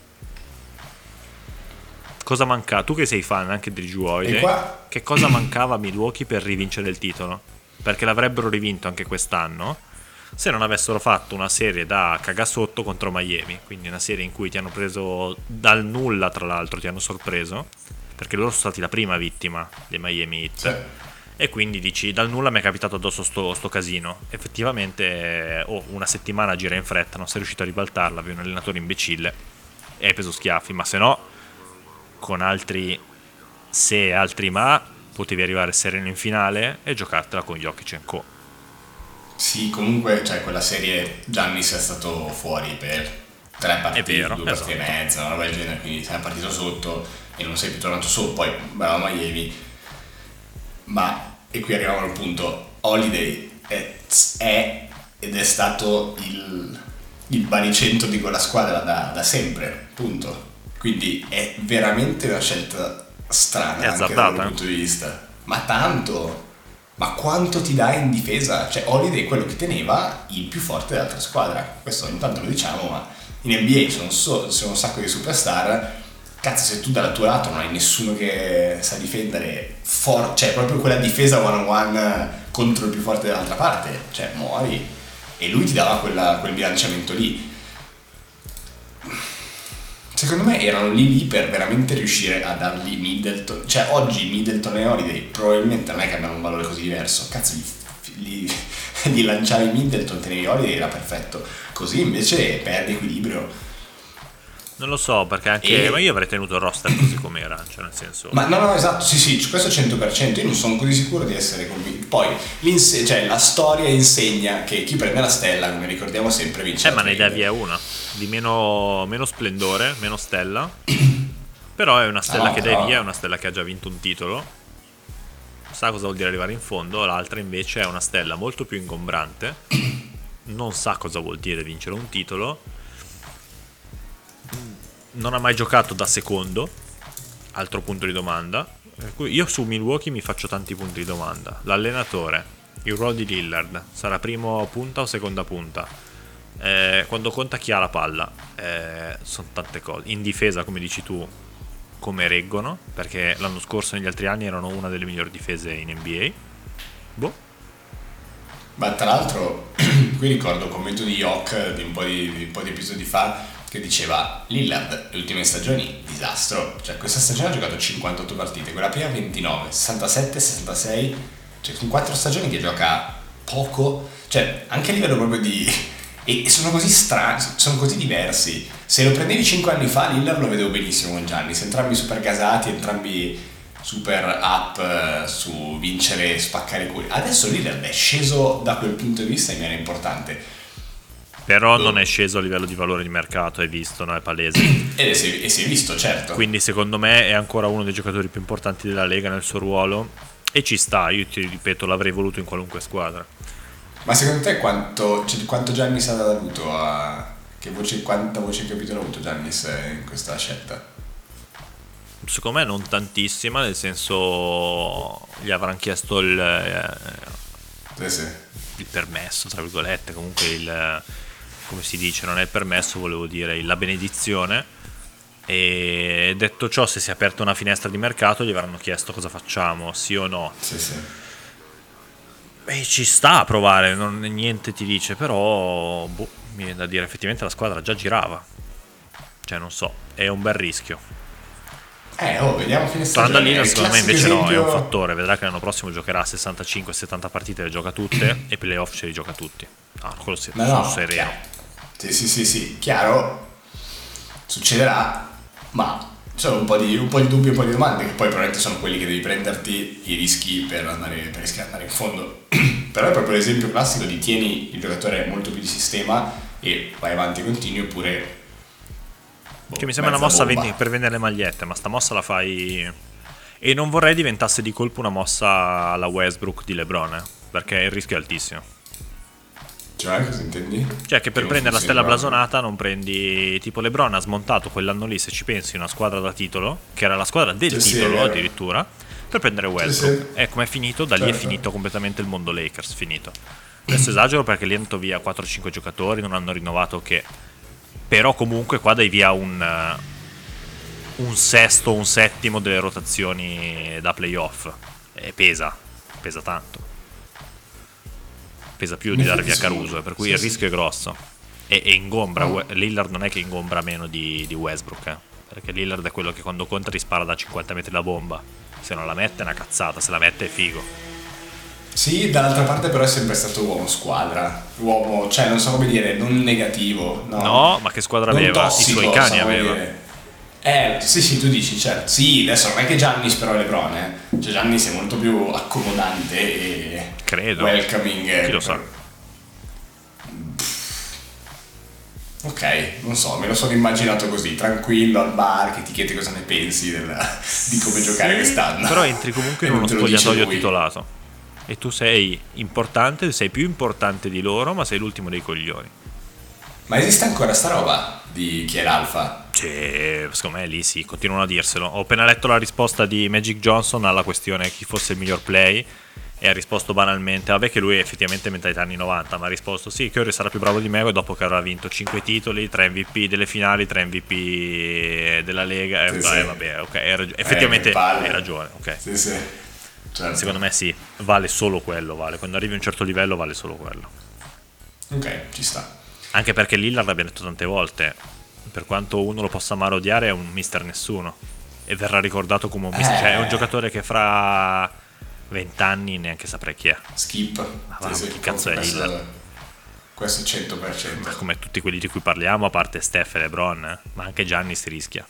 Speaker 2: Cosa manca? Tu che sei fan anche di
Speaker 1: E qua-
Speaker 2: che cosa mancava a Milwaukee per rivincere il titolo? Perché l'avrebbero rivinto anche quest'anno se non avessero fatto una serie da cagasotto contro Miami, quindi una serie in cui ti hanno preso dal nulla, tra l'altro, ti hanno sorpreso, perché loro sono stati la prima vittima dei Miami Heat.
Speaker 1: Sì.
Speaker 2: E quindi dici, dal nulla mi è capitato addosso sto, sto casino. Effettivamente, oh, una settimana gira in fretta, non sei riuscito a ribaltarla, avevi un allenatore imbecille e hai preso schiaffi, ma se no, con altri se e altri ma, potevi arrivare sereno in finale e giocartela con Jokic e Co.
Speaker 1: Sì, comunque, cioè, quella serie Giannis è stato fuori per tre partite,
Speaker 2: vero,
Speaker 1: due partite
Speaker 2: esatto.
Speaker 1: e mezza, una roba del genere, quindi sei partito sotto e non sei più tornato su, poi bravo Miami. Ma, e qui arriviamo al punto, Holiday è, è ed è stato il, il baricentro di quella squadra da, da sempre, punto. Quindi è veramente una scelta strana dal mio
Speaker 2: eh.
Speaker 1: punto di vista. Ma tanto! Ma quanto ti dà in difesa? Cioè, Holiday è quello che teneva il più forte dell'altra squadra. Questo ogni tanto lo diciamo, ma in NBA ci sono, un sacco di superstar. Cazzo, se tu dal tuo lato non hai nessuno che sa difendere for- cioè proprio quella difesa one on one contro il più forte dall'altra parte, cioè muori. E lui ti dava quella- quel bilanciamento lì. Secondo me erano lì lì per veramente riuscire a dargli Middleton. Cioè, oggi Middleton e Holiday probabilmente non è che abbiano un valore così diverso. Cazzo, gli, gli, gli lanciavi Middleton, tenevi Holiday era perfetto. Così invece perde equilibrio.
Speaker 2: Non lo so, perché anche.
Speaker 1: E-
Speaker 2: Ma io avrei tenuto il roster così com'era, cioè nel senso.
Speaker 1: Ma no, no, esatto, sì, sì, questo 100%. Io non sono così sicuro di essere convinto. Poi, cioè, la storia insegna che chi prende la stella, come ricordiamo sempre, vince.
Speaker 2: Eh, ma ne dà via una. Di meno, meno splendore, meno stella. Però è una stella
Speaker 1: No,
Speaker 2: che dai
Speaker 1: però-
Speaker 2: via, è una stella che ha già vinto un titolo. Sa cosa vuol dire arrivare in fondo. L'altra invece è una stella molto più ingombrante. Non sa cosa vuol dire vincere un titolo. Non ha mai giocato da secondo. Altro punto di domanda. Io su Milwaukee mi faccio tanti punti di domanda. L'allenatore, il ruolo di Lillard, sarà primo punta o seconda punta? Eh, quando conta chi ha la palla, eh, sono tante cose. In difesa, come dici tu, come reggono, perché l'anno scorso e negli altri anni erano una delle migliori difese in NBA. Boh,
Speaker 1: Ma tra l'altro, qui ricordo un commento di Yok di un po' di, di un po' di episodi fa che diceva Lillard, le ultime stagioni, disastro. Cioè, questa stagione ha giocato 58 partite, quella prima 29, 67, 66. Cioè, sono quattro stagioni che gioca poco. Cioè, anche a livello proprio di... E sono così strani, sono così diversi. Se lo prendevi 5 anni fa, Lillard lo vedevo benissimo con Giannis, entrambi super gasati, entrambi super up eh, su vincere spaccare i cuori. Adesso Lillard è sceso da quel punto di vista in maniera importante.
Speaker 2: Però non è sceso a livello di valore di mercato, è visto, no? È palese.
Speaker 1: e, si, si è visto, certo.
Speaker 2: Quindi secondo me è ancora uno dei giocatori più importanti della Lega nel suo ruolo. E ci sta, io ti ripeto, l'avrei voluto in qualunque squadra.
Speaker 1: Ma secondo te quanto, cioè, quanto Giannis ha avuto a... Che voce, quanta voce in capitolo ha avuto Giannis in questa scelta?
Speaker 2: Secondo me non tantissima, nel senso gli avranno chiesto il,
Speaker 1: sì, sì.
Speaker 2: il permesso, tra virgolette, comunque il, come si dice, non è il permesso, volevo dire la benedizione. E detto ciò, se si è aperta una finestra di mercato, gli avranno chiesto cosa facciamo, sì o no.
Speaker 1: Sì, sì.
Speaker 2: E ci sta a provare, non, niente ti dice, però boh, mi viene da dire effettivamente la squadra già girava. Cioè non so, è un bel rischio.
Speaker 1: Eh, oh, vediamo fine stagione.
Speaker 2: all'Inter,
Speaker 1: Il
Speaker 2: secondo me invece no, è un
Speaker 1: esempio-
Speaker 2: fattore. Vedrà che l'anno prossimo giocherà 65-70 partite, le gioca tutte e playoff ce li gioca tutti. Ah, quello
Speaker 1: No,
Speaker 2: sono
Speaker 1: no,
Speaker 2: sereno.
Speaker 1: chiaro. Sì, sì, sì, sì, chiaro. Succederà, ma ci sono un po' di, un po' di dubbi, un po' di domande, che poi probabilmente sono quelli che devi prenderti i rischi per andare, per andare in fondo. Però è proprio l'esempio classico di tieni il giocatore molto più di sistema e vai avanti e continui, oppure... boh,
Speaker 2: Che mi sembra una mossa vendi- per vendere le magliette, ma sta mossa la fai. E non vorrei diventasse di colpo una mossa alla Westbrook di LeBron, eh, perché il rischio è altissimo.
Speaker 1: Cioè, cosa intendi?
Speaker 2: Cioè, che per
Speaker 1: non
Speaker 2: prendere la stella blasonata non prendi. Tipo, LeBron ha smontato quell'anno lì, se ci pensi, una squadra da titolo, che era la squadra del
Speaker 1: Sì, sì,
Speaker 2: titolo
Speaker 1: vero.
Speaker 2: addirittura, per prendere Westbrook.
Speaker 1: sì.
Speaker 2: E come è finito? Da lì è
Speaker 1: Certo.
Speaker 2: finito completamente il mondo Lakers. Finito. Adesso esagero perché lì hanno dato via 4-5 giocatori, non hanno rinnovato che. Però comunque qua dai via un. Un sesto, un settimo delle rotazioni da playoff. E pesa, pesa tanto. Pesa più di via
Speaker 1: sì.
Speaker 2: Caruso, per cui
Speaker 1: Sì,
Speaker 2: il
Speaker 1: sì.
Speaker 2: rischio è grosso. E, e ingombra,
Speaker 1: Oh.
Speaker 2: We- Lillard non è che ingombra meno di, di Westbrook, eh. perché Lillard è quello che quando conta ti spara da 50 metri la bomba. Se non la mette è una cazzata, se la mette è figo.
Speaker 1: Sì, dall'altra parte però è sempre stato uomo squadra, uomo, cioè non so come dire, non negativo, no?
Speaker 2: No, ma che squadra
Speaker 1: Non
Speaker 2: aveva?
Speaker 1: tossico,
Speaker 2: I suoi cani aveva.
Speaker 1: dire. Eh, sì, sì, tu dici, certo. Sì, adesso non è che Giannis però è Lebron, eh. Cioè Giannis è molto più accomodante e
Speaker 2: Credo.
Speaker 1: welcoming. eh,
Speaker 2: Chi lo sa?
Speaker 1: Ok, non so, me lo sono immaginato così, tranquillo al bar, che ti chiede cosa ne pensi della- di come giocare quest'anno.
Speaker 2: Però entri comunque in uno spogliatoio titolato. E tu sei importante, sei più importante di loro, ma sei l'ultimo dei coglioni.
Speaker 1: Ma esiste ancora sta roba di chi è l'alfa?
Speaker 2: Cioè, secondo me lì sì, continuano a dirselo. Ho appena letto la risposta di Magic Johnson alla questione chi fosse il miglior play e ha risposto banalmente, vabbè che lui è effettivamente mentalità anni 90, ma ha risposto sì, Curry sarà più bravo di me dopo che avrà vinto 5 titoli, 3 MVP delle finali, 3 MVP della Lega. E
Speaker 1: Sì,
Speaker 2: dai,
Speaker 1: sì.
Speaker 2: vabbè, ok, rag- effettivamente
Speaker 1: palle.
Speaker 2: hai ragione, ok.
Speaker 1: Sì, sì. Certo.
Speaker 2: Secondo me sì, vale solo quello, vale. Quando arrivi a un certo livello vale solo quello.
Speaker 1: Ok, ci sta.
Speaker 2: Anche perché Lillard l'abbiamo detto tante volte, per quanto uno lo possa amare odiare, è un mister nessuno. E verrà ricordato come un mister.
Speaker 1: Eh.
Speaker 2: Cioè, è un giocatore che fra vent'anni neanche saprei chi è.
Speaker 1: Skip.
Speaker 2: va, ma chi cazzo è
Speaker 1: questo,
Speaker 2: Lillard?
Speaker 1: Questo 100%.
Speaker 2: Come tutti quelli di cui parliamo, a parte Steph e LeBron, eh, ma anche Gianni si rischia.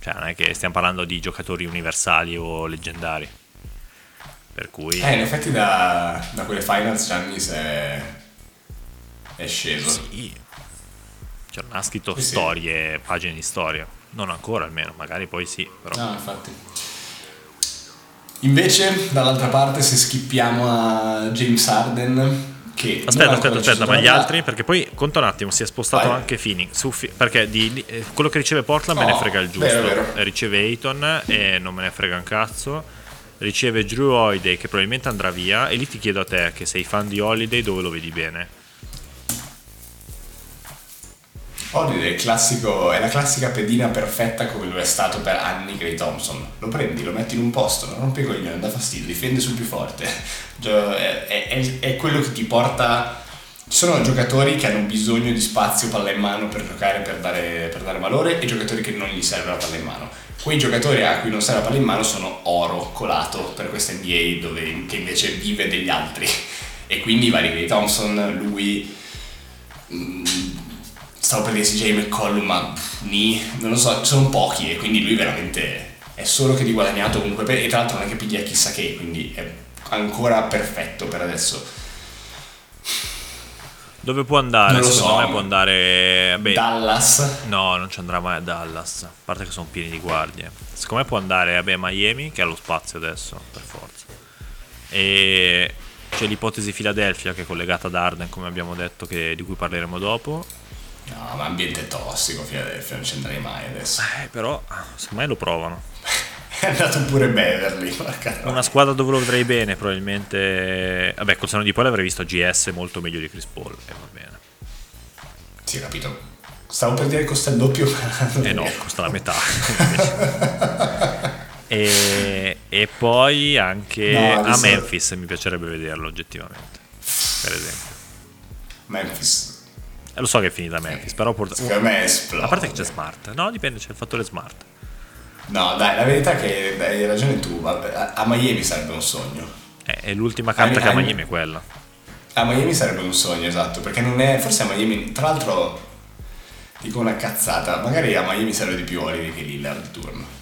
Speaker 2: Cioè, non è che stiamo parlando di giocatori universali o leggendari. Per cui...
Speaker 1: Eh, in effetti da, da quelle finals Giannis è, è sceso.
Speaker 2: Sì. Cioè, non ha scritto
Speaker 1: Sì, sì.
Speaker 2: storie, pagine di storia. Non ancora almeno, magari poi sì, però.
Speaker 1: No, infatti. Invece, dall'altra parte, se schippiamo a James Harden, che...
Speaker 2: Aspetta, aspetta, aspetta, ma gli
Speaker 1: nulla-
Speaker 2: altri? Perché poi conta un attimo, si è spostato
Speaker 1: Vai.
Speaker 2: anche Phoenix. Fi- perché di, eh, quello che riceve Portland me ne
Speaker 1: No,
Speaker 2: frega il giusto.
Speaker 1: vero, vero.
Speaker 2: Riceve Ayton e non me ne frega un cazzo. Riceve Drew Holiday che probabilmente andrà via. E lì ti chiedo a te, che sei fan di Holiday, dove lo vedi bene?
Speaker 1: Holiday è, classico, è la classica pedina perfetta come lo è stato per anni Clay Thompson. Lo prendi, lo metti in un posto, non rompe i coglioni, non dà fastidio, difende sul più forte. È, è- è quello che ti porta... Ci sono giocatori che hanno bisogno di spazio, palla in mano per giocare, per dare, per dare valore e giocatori che non gli serve la palla in mano. Quei giocatori a cui non serve la palla in mano sono oro colato per questa NBA dove, che invece vive degli altri. E quindi i vari Clay Thompson, lui, stavo per dire CJ McCollum, ma pff, ni, non lo so, sono pochi e quindi lui veramente è solo che di guadagnato comunque per- e tra l'altro non è che piglia chissà che, quindi è ancora perfetto per adesso.
Speaker 2: Dove può andare?
Speaker 1: Non lo
Speaker 2: Secondo
Speaker 1: so.
Speaker 2: me può andare... Beh,
Speaker 1: Dallas.
Speaker 2: No, non ci andrà mai a Dallas. A parte che sono pieni di guardie. Secondo me può andare vabbè, a Miami, che ha lo spazio adesso, per forza. E c'è l'ipotesi Philadelphia, che è collegata ad Arden, come abbiamo detto, che- di cui parleremo dopo.
Speaker 1: No, ma ambiente tossico, Philadelphia, non ci andrei mai adesso.
Speaker 2: Eh, però, me lo provano.
Speaker 1: È andato pure Beverly.
Speaker 2: Una squadra dove lo vedrei bene, probabilmente... Vabbè, col seno di poi avrei visto GS molto meglio di Chris Paul. E va bene.
Speaker 1: Sì, capito. Stavo per dire che costa il doppio,
Speaker 2: Eh no, costa la metà. e, e poi anche
Speaker 1: No,
Speaker 2: a Memphis mi piacerebbe vederlo oggettivamente. Per esempio.
Speaker 1: Memphis,
Speaker 2: lo so che è finita Memphis, però porta-
Speaker 1: secondo me esplode.
Speaker 2: a parte che c'è Smart. No, dipende, c'è il fattore Smart.
Speaker 1: No, dai, la verità è che hai ragione tu, a, a Miami sarebbe un sogno.
Speaker 2: Eh, è l'ultima carta che ha Miami è quella.
Speaker 1: A Miami sarebbe un sogno, esatto, perché non è. Forse a Miami. Tra l'altro, dico una cazzata, magari a Miami serve di più Holiday che Lillard turno.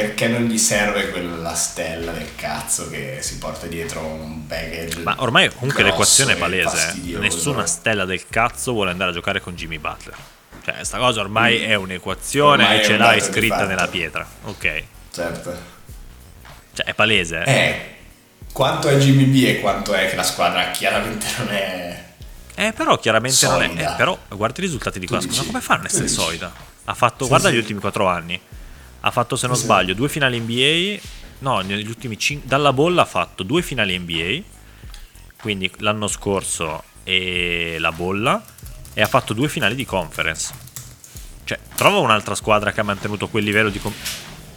Speaker 1: Perché non gli serve quella stella del cazzo che si porta dietro un baggage.
Speaker 2: Ma ormai comunque l'equazione è palese. eh. Nessuna stella del cazzo vuole andare a giocare con Jimmy Butler. Cioè, sta cosa ormai è un'equazione
Speaker 1: Ormai
Speaker 2: e ce
Speaker 1: un
Speaker 2: l'hai scritta nella pietra. Ok.
Speaker 1: Certo.
Speaker 2: Cioè, è palese. eh.
Speaker 1: Eh, quanto è Jimmy B e quanto è che la squadra chiaramente non è.
Speaker 2: Eh, però chiaramente non è.
Speaker 1: Solida.
Speaker 2: eh, però guarda i risultati di. Scusa,
Speaker 1: dici-
Speaker 2: come fa a essere solida? Ha fatto,
Speaker 1: Sì,
Speaker 2: guarda
Speaker 1: sì.
Speaker 2: gli ultimi 4 anni. Ha fatto, se non
Speaker 1: Sì,
Speaker 2: sbaglio, due finali NBA. No, negli ultimi 5. Dalla bolla ha fatto due finali NBA. Quindi l'anno scorso e la bolla. E ha fatto due finali di conference. Cioè, trova un'altra squadra che ha mantenuto quel livello di. com-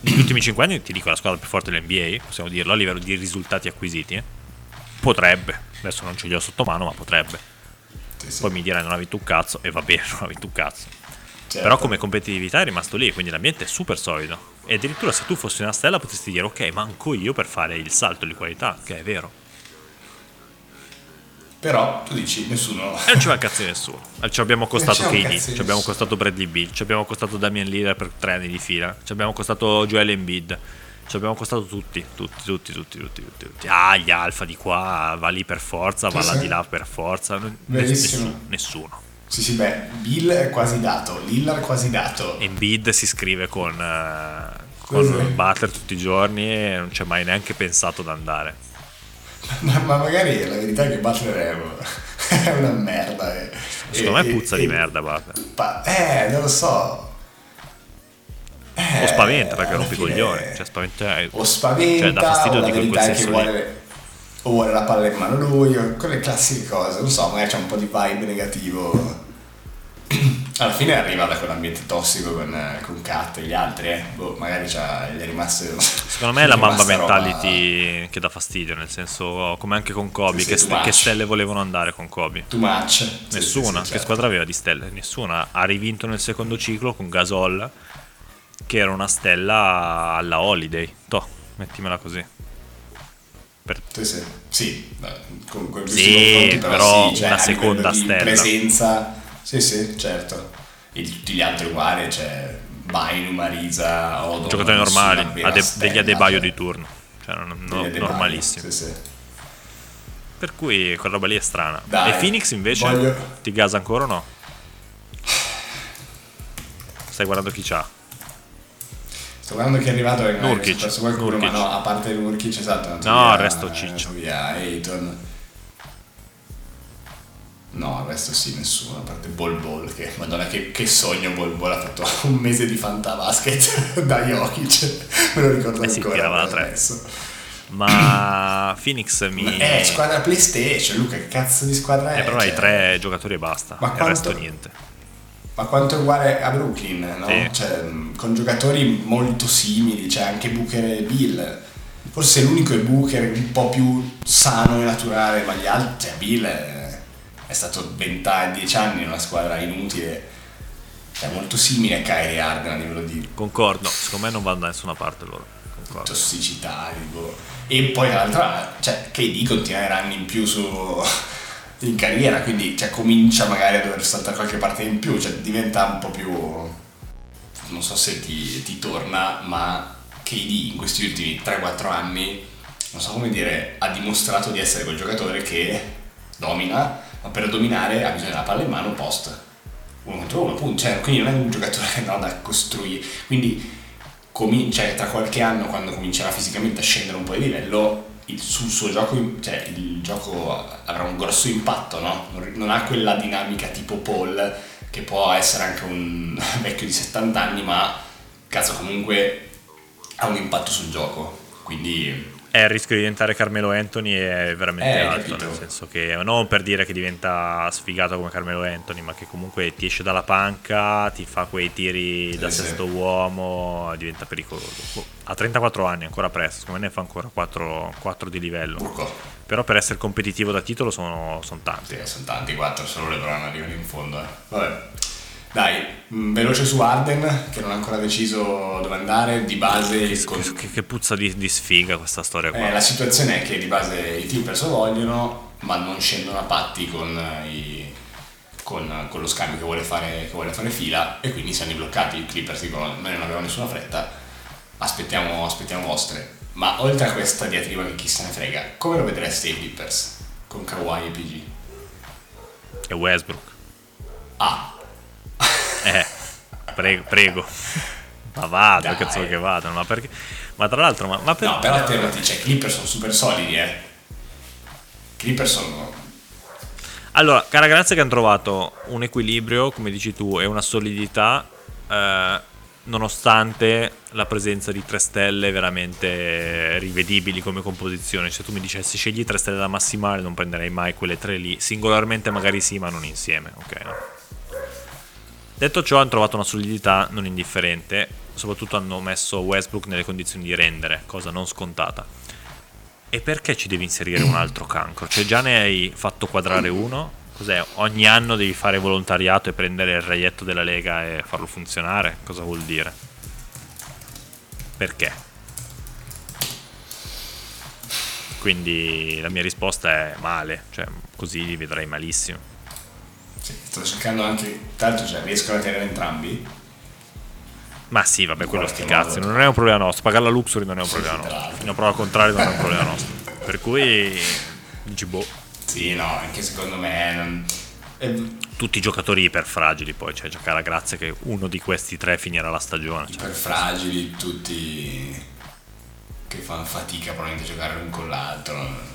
Speaker 2: negli ultimi 5 anni, ti dico, la squadra più forte dell'NBA, possiamo dirlo, a livello di risultati acquisiti. eh. Potrebbe, adesso non ce li ho sotto mano, ma potrebbe.
Speaker 1: Sì, sì,
Speaker 2: Poi mi dirai non ha vinto un cazzo e va bene, non ha vinto un cazzo.
Speaker 1: Certo.
Speaker 2: Però come competitività è rimasto lì, quindi l'ambiente è super solido. E addirittura se tu fossi una stella potresti dire ok, manco io per fare il salto di qualità, che è vero.
Speaker 1: Però tu dici nessuno.
Speaker 2: E non ci va a cazzo di nessuno. Ci abbiamo costato
Speaker 1: Non ci
Speaker 2: abbiamo costato Bradley Bill, ci abbiamo costato Damian Lillard per tre anni di fila, ci abbiamo costato Joel Embiid, ci abbiamo costato tutti, tutti, tutti, tutti, tutti, tutti, tutti. Ah, gli alfa di qua, va lì per forza, va là di là per forza. Nessuno, nessuno.
Speaker 1: Sì, sì, beh, Bill è quasi dato, Lillard quasi dato.
Speaker 2: Embiid si scrive con, eh, con Butler tutti i giorni e non ha mai neanche pensato ad andare.
Speaker 1: Ma, ma magari la verità è che Butler è, è una merda. e-
Speaker 2: Secondo
Speaker 1: e-
Speaker 2: me puzza
Speaker 1: e-
Speaker 2: di merda Butler.
Speaker 1: pa- eh, non lo so. Eh,
Speaker 2: O spaventa perché i
Speaker 1: fine-
Speaker 2: coglioni. Cioè, spaventa,
Speaker 1: O spaventa,
Speaker 2: Cioè, dà fastidio di quel
Speaker 1: è che
Speaker 2: senso
Speaker 1: vuole, o vuole la palla in mano lui, o quelle classiche cose. Non so, magari c'è un po' di vibe negativo. Alla fine arriva da quell'ambiente tossico con, eh, con Kat e gli altri, eh. Boh, magari gli è rimasto.
Speaker 2: Secondo me è la mamba
Speaker 1: rimasta roba-
Speaker 2: mentality che dà fastidio, nel senso, come anche con Kobe,
Speaker 1: Sì, sì,
Speaker 2: che, che stelle volevano andare con Kobe.
Speaker 1: Too much.
Speaker 2: Nessuna,
Speaker 1: sì,
Speaker 2: che
Speaker 1: certo.
Speaker 2: squadra aveva di stelle? Nessuna. Ha rivinto nel secondo ciclo con Gasol, che era una stella alla Holiday. Toh, mettimela così. Per-
Speaker 1: Sì, sì. Comunque
Speaker 2: però
Speaker 1: sì, cioè,
Speaker 2: una seconda stella.
Speaker 1: presenza. Sì, sì, certo. E tutti gli altri uguali, cioè Bainu, Marisa, Odo.
Speaker 2: giocatori normali, ade-
Speaker 1: stella,
Speaker 2: degli Adebayo
Speaker 1: cioè,
Speaker 2: di turno. Cioè, no-
Speaker 1: Adebayo,
Speaker 2: normalissimi.
Speaker 1: Sì, sì.
Speaker 2: Per cui quella roba lì è strana.
Speaker 1: Dai,
Speaker 2: e Phoenix invece
Speaker 1: voglio-
Speaker 2: ti gasa ancora o no? Stai guardando chi c'ha?
Speaker 1: Sto guardando chi è arrivato e magari
Speaker 2: Nurkic,
Speaker 1: qualcuno,
Speaker 2: Nurkic.
Speaker 1: ma no, a parte Nurkic, esatto.
Speaker 2: No, il resto ciccio.
Speaker 1: Via Ayton. No, il resto sì, nessuno, a parte Bol Bol, che madonna che, che sogno Bol Bol, ha fatto un mese di fantabasket da Jokic, me lo ricordo
Speaker 2: Eh sì,
Speaker 1: ancora.
Speaker 2: tre. Ma Phoenix mi...
Speaker 1: Eh, squadra PlayStation, Luca, che cazzo di squadra è?
Speaker 2: Eh, però hai
Speaker 1: Cioè,
Speaker 2: tre giocatori e basta.
Speaker 1: Ma
Speaker 2: il
Speaker 1: quanto-
Speaker 2: resto niente.
Speaker 1: Ma quanto è uguale a Brooklyn, no?
Speaker 2: Sì.
Speaker 1: Cioè, con giocatori molto simili, cioè anche Booker e Bill. Forse l'unico è Booker un po' più sano e naturale, ma gli altri, cioè Bill è, è stato 20 anni, 10 anni in una squadra inutile. Cioè molto simile a Kyrie Harden a livello di
Speaker 2: Concordo, secondo me non vanno da nessuna parte loro. Concordo.
Speaker 1: tossicità. tipo. E poi tra l'altro, cioè, KD continua anni in più su, in carriera, quindi cioè, comincia magari a dover saltare qualche parte in più, cioè diventa un po' più... non so se ti, ti torna, ma KD in questi ultimi 3-4 anni, non so come dire, ha dimostrato di essere quel giocatore che domina, ma per dominare ha bisogno della palla in mano post. Uno contro uno, punto. Cioè, quindi non è un giocatore che no, da costruire. Quindi comin- cioè, tra qualche anno, quando comincerà fisicamente a scendere un po' di livello, il, sul suo gioco, cioè, il gioco avrà un grosso impatto, no? Non, non ha quella dinamica tipo Paul, che può essere anche un vecchio di 70 anni, ma cazzo comunque ha un impatto sul gioco. Quindi
Speaker 2: è il rischio di diventare Carmelo Anthony è veramente
Speaker 1: Eh,
Speaker 2: alto,
Speaker 1: capito.
Speaker 2: nel senso che non per dire che diventa sfigato come Carmelo Anthony, ma che comunque ti esce dalla panca, ti fa quei tiri da
Speaker 1: sì.
Speaker 2: sesto uomo, diventa pericoloso. Boh, Ha 34 anni, ancora presto, secondo me ne fa ancora 4, di livello.
Speaker 1: Burco.
Speaker 2: Però per essere competitivo da titolo sono, sono tanti.
Speaker 1: Sì, sono tanti, 4, solo LeBron arrivano in fondo. eh. Vabbè. Dai, mh, veloce su Arden, che non ha ancora deciso dove andare, di base...
Speaker 2: Che,
Speaker 1: con-
Speaker 2: che- che puzza di, di sfiga questa storia qua.
Speaker 1: Eh, la situazione è che di base i Clippers lo vogliono, ma non scendono a patti con, i- con- con lo scambio che vuole, fare, che vuole fare fila e quindi siamo bloccati. I Clippers dicono noi non abbiamo nessuna fretta, aspettiamo, aspettiamo vostre. Ma oltre a questa diatriba che chi se ne frega, come lo vedreste i Clippers con Kawhi e PG?
Speaker 2: E Westbrook.
Speaker 1: Ah,
Speaker 2: Eh, prego, prego. Ma vado,
Speaker 1: Dai.
Speaker 2: cazzo che vado. Ma perché? Ma tra l'altro, ma, ma per-
Speaker 1: no, però te cioè, i Clippers sono super solidi, eh. I Clippers sono...
Speaker 2: Allora, cara grazia che hanno trovato un equilibrio, come dici tu, e una solidità, eh, nonostante la presenza di tre stelle veramente rivedibili come composizione. Se tu mi dicessi scegli tre stelle da massimale, non prenderei mai quelle tre lì. Singolarmente magari sì, ma non insieme, ok? no? Detto ciò, hanno trovato una solidità non indifferente, soprattutto hanno messo Westbrook nelle condizioni di rendere, cosa non scontata. E perché ci devi inserire un altro cancro? Cioè già ne hai fatto quadrare uno? Cos'è? Ogni anno devi fare volontariato e prendere il reietto della Lega e farlo funzionare? Cosa vuol dire? Perché? Quindi la mia risposta è male, cioè così li vedrei malissimo.
Speaker 1: Sì, sto cercando anche... Tanto cioè, riescono a tenere entrambi.
Speaker 2: Ma sì, vabbè, quello sti cazzi, non è un problema nostro. Pagare la Luxury non è un
Speaker 1: Sì,
Speaker 2: problema nostro. Fino a prova al contrario non è un problema nostro. Per cui dici boh.
Speaker 1: Sì, no, anche secondo me... Non... eh,
Speaker 2: Tutti i giocatori iper fragili, poi c'è giocare a grazia che uno di questi tre finirà la stagione. Cioè,
Speaker 1: iper fragili, tutti che fanno fatica probabilmente a giocare l'un con l'altro.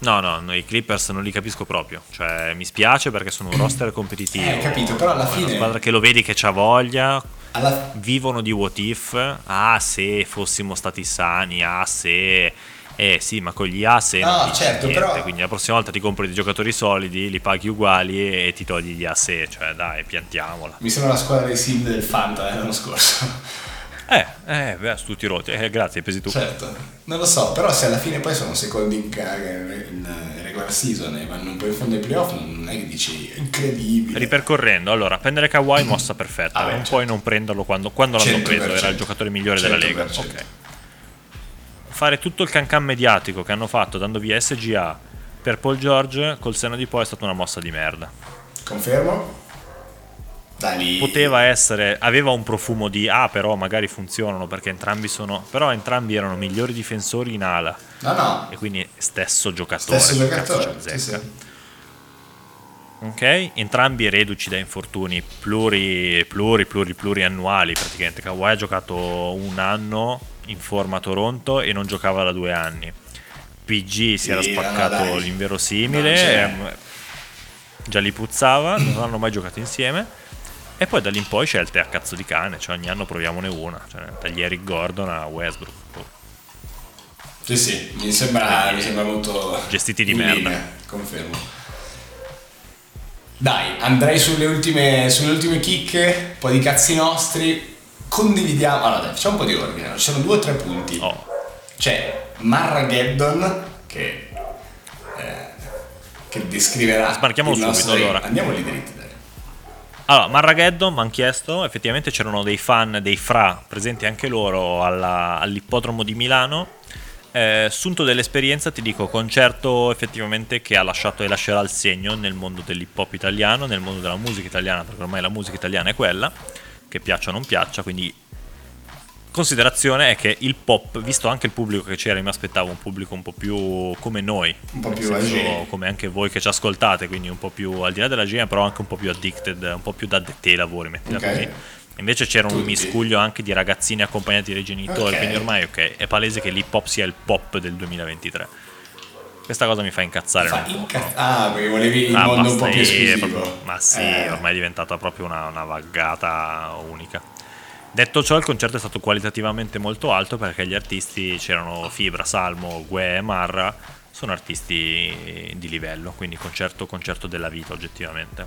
Speaker 2: No, no, i Clippers non li capisco proprio. Cioè, mi spiace perché sono un roster competitivo.
Speaker 1: Eh, capito, però alla
Speaker 2: È una
Speaker 1: fine-
Speaker 2: squadra che lo vedi che c'ha voglia.
Speaker 1: Alla...
Speaker 2: Vivono di what if. Ah, se fossimo stati sani. Ah, se. Eh sì, ma con gli A se
Speaker 1: No,
Speaker 2: non dici
Speaker 1: certo,
Speaker 2: niente.
Speaker 1: però-
Speaker 2: Quindi la prossima volta ti compri dei giocatori solidi, li paghi uguali e ti togli gli A se. Cioè, dai, piantiamola.
Speaker 1: Mi sembra la squadra dei sim del Fanta eh, l'anno scorso.
Speaker 2: Eh, eh, beh, tutti rotti. Eh, grazie, pesi tu.
Speaker 1: certo, non lo so, però se alla fine poi sono secondi in, in regular season e vanno un po' in fondo ai playoff, non è che dici incredibile.
Speaker 2: Ripercorrendo, allora, prendere Kawhi mossa perfetta,
Speaker 1: Ah, beh,
Speaker 2: non
Speaker 1: certo.
Speaker 2: puoi non prenderlo quando, quando l'hanno
Speaker 1: 100%.
Speaker 2: preso, era il giocatore migliore della Lega.
Speaker 1: 100%.
Speaker 2: Ok. Fare tutto il cancan mediatico che hanno fatto dando via SGA per Paul George col seno di poi è stata una mossa di merda.
Speaker 1: Confermo? Da lì...
Speaker 2: Poteva essere, aveva un profumo di ah però magari funzionano perché entrambi sono, però entrambi erano migliori difensori in ala
Speaker 1: No, no,
Speaker 2: e quindi stesso giocatore.
Speaker 1: stesso giocatore. Sì, sì.
Speaker 2: Ok, entrambi reduci da infortuni pluri, pluri, pluri, pluriannuali praticamente. Kawhi ha giocato un anno in forma a Toronto e non giocava da due anni. PG si era
Speaker 1: Sì, no,
Speaker 2: spaccato
Speaker 1: dai.
Speaker 2: l'inverosimile, ehm, già li puzzava, non hanno mai giocato insieme. E poi da lì in poi scelte a cazzo di cane, cioè ogni anno proviamone una, cioè dagli Eric Gordon a Westbrook. Boh.
Speaker 1: Sì, sì, mi sembra, mi sembra molto...
Speaker 2: Gestiti di merda.
Speaker 1: linea, confermo. Dai, andrei sulle ultime, sulle ultime chicche, un po' di cazzi nostri. Condividiamo... Allora, dai, facciamo un po' di ordine. Ci sono due o tre punti.
Speaker 2: Oh,
Speaker 1: C'è Marrageddon, che... eh, che descriverà...
Speaker 2: Smarchiamo
Speaker 1: il
Speaker 2: subito,
Speaker 1: nostro-
Speaker 2: allora.
Speaker 1: Andiamo lì dritti, dai.
Speaker 2: Allora, Marrageddon mi hanno chiesto, effettivamente c'erano dei fan, dei fra, presenti anche loro alla- all'ippodromo di Milano. Eh, sunto dell'esperienza ti dico, concerto effettivamente che ha lasciato e lascerà il segno nel mondo dell'hip hop italiano, nel mondo della musica italiana, perché ormai la musica italiana è quella, che piaccia o non piaccia, quindi Considerazione è che il pop, visto anche il pubblico che c'era, mi aspettavo un pubblico un po' più come noi,
Speaker 1: Un po' più
Speaker 2: senso, come anche voi che ci ascoltate, quindi un po' più al di là della GM, però anche un po' più addicted, un po' più da te lavori, mettila
Speaker 1: Ok.
Speaker 2: così. Invece c'era un
Speaker 1: Tutti.
Speaker 2: miscuglio anche di ragazzini accompagnati dai genitori,
Speaker 1: Ok.
Speaker 2: quindi ormai ok, è palese che l'hip hop sia il pop del 2023. Questa cosa mi fa incazzare.
Speaker 1: Fa
Speaker 2: un po',
Speaker 1: incazz-? Ah, perché volevi il
Speaker 2: Ah,
Speaker 1: mondo un po' più esclusivo.
Speaker 2: proprio- ma sì,
Speaker 1: Eh,
Speaker 2: ormai è diventata proprio una, una vaggata unica. Detto ciò, il concerto è stato qualitativamente molto alto perché gli artisti c'erano Fibra, Salmo, Gue e Marra, sono artisti di livello, quindi concerto, concerto della vita oggettivamente.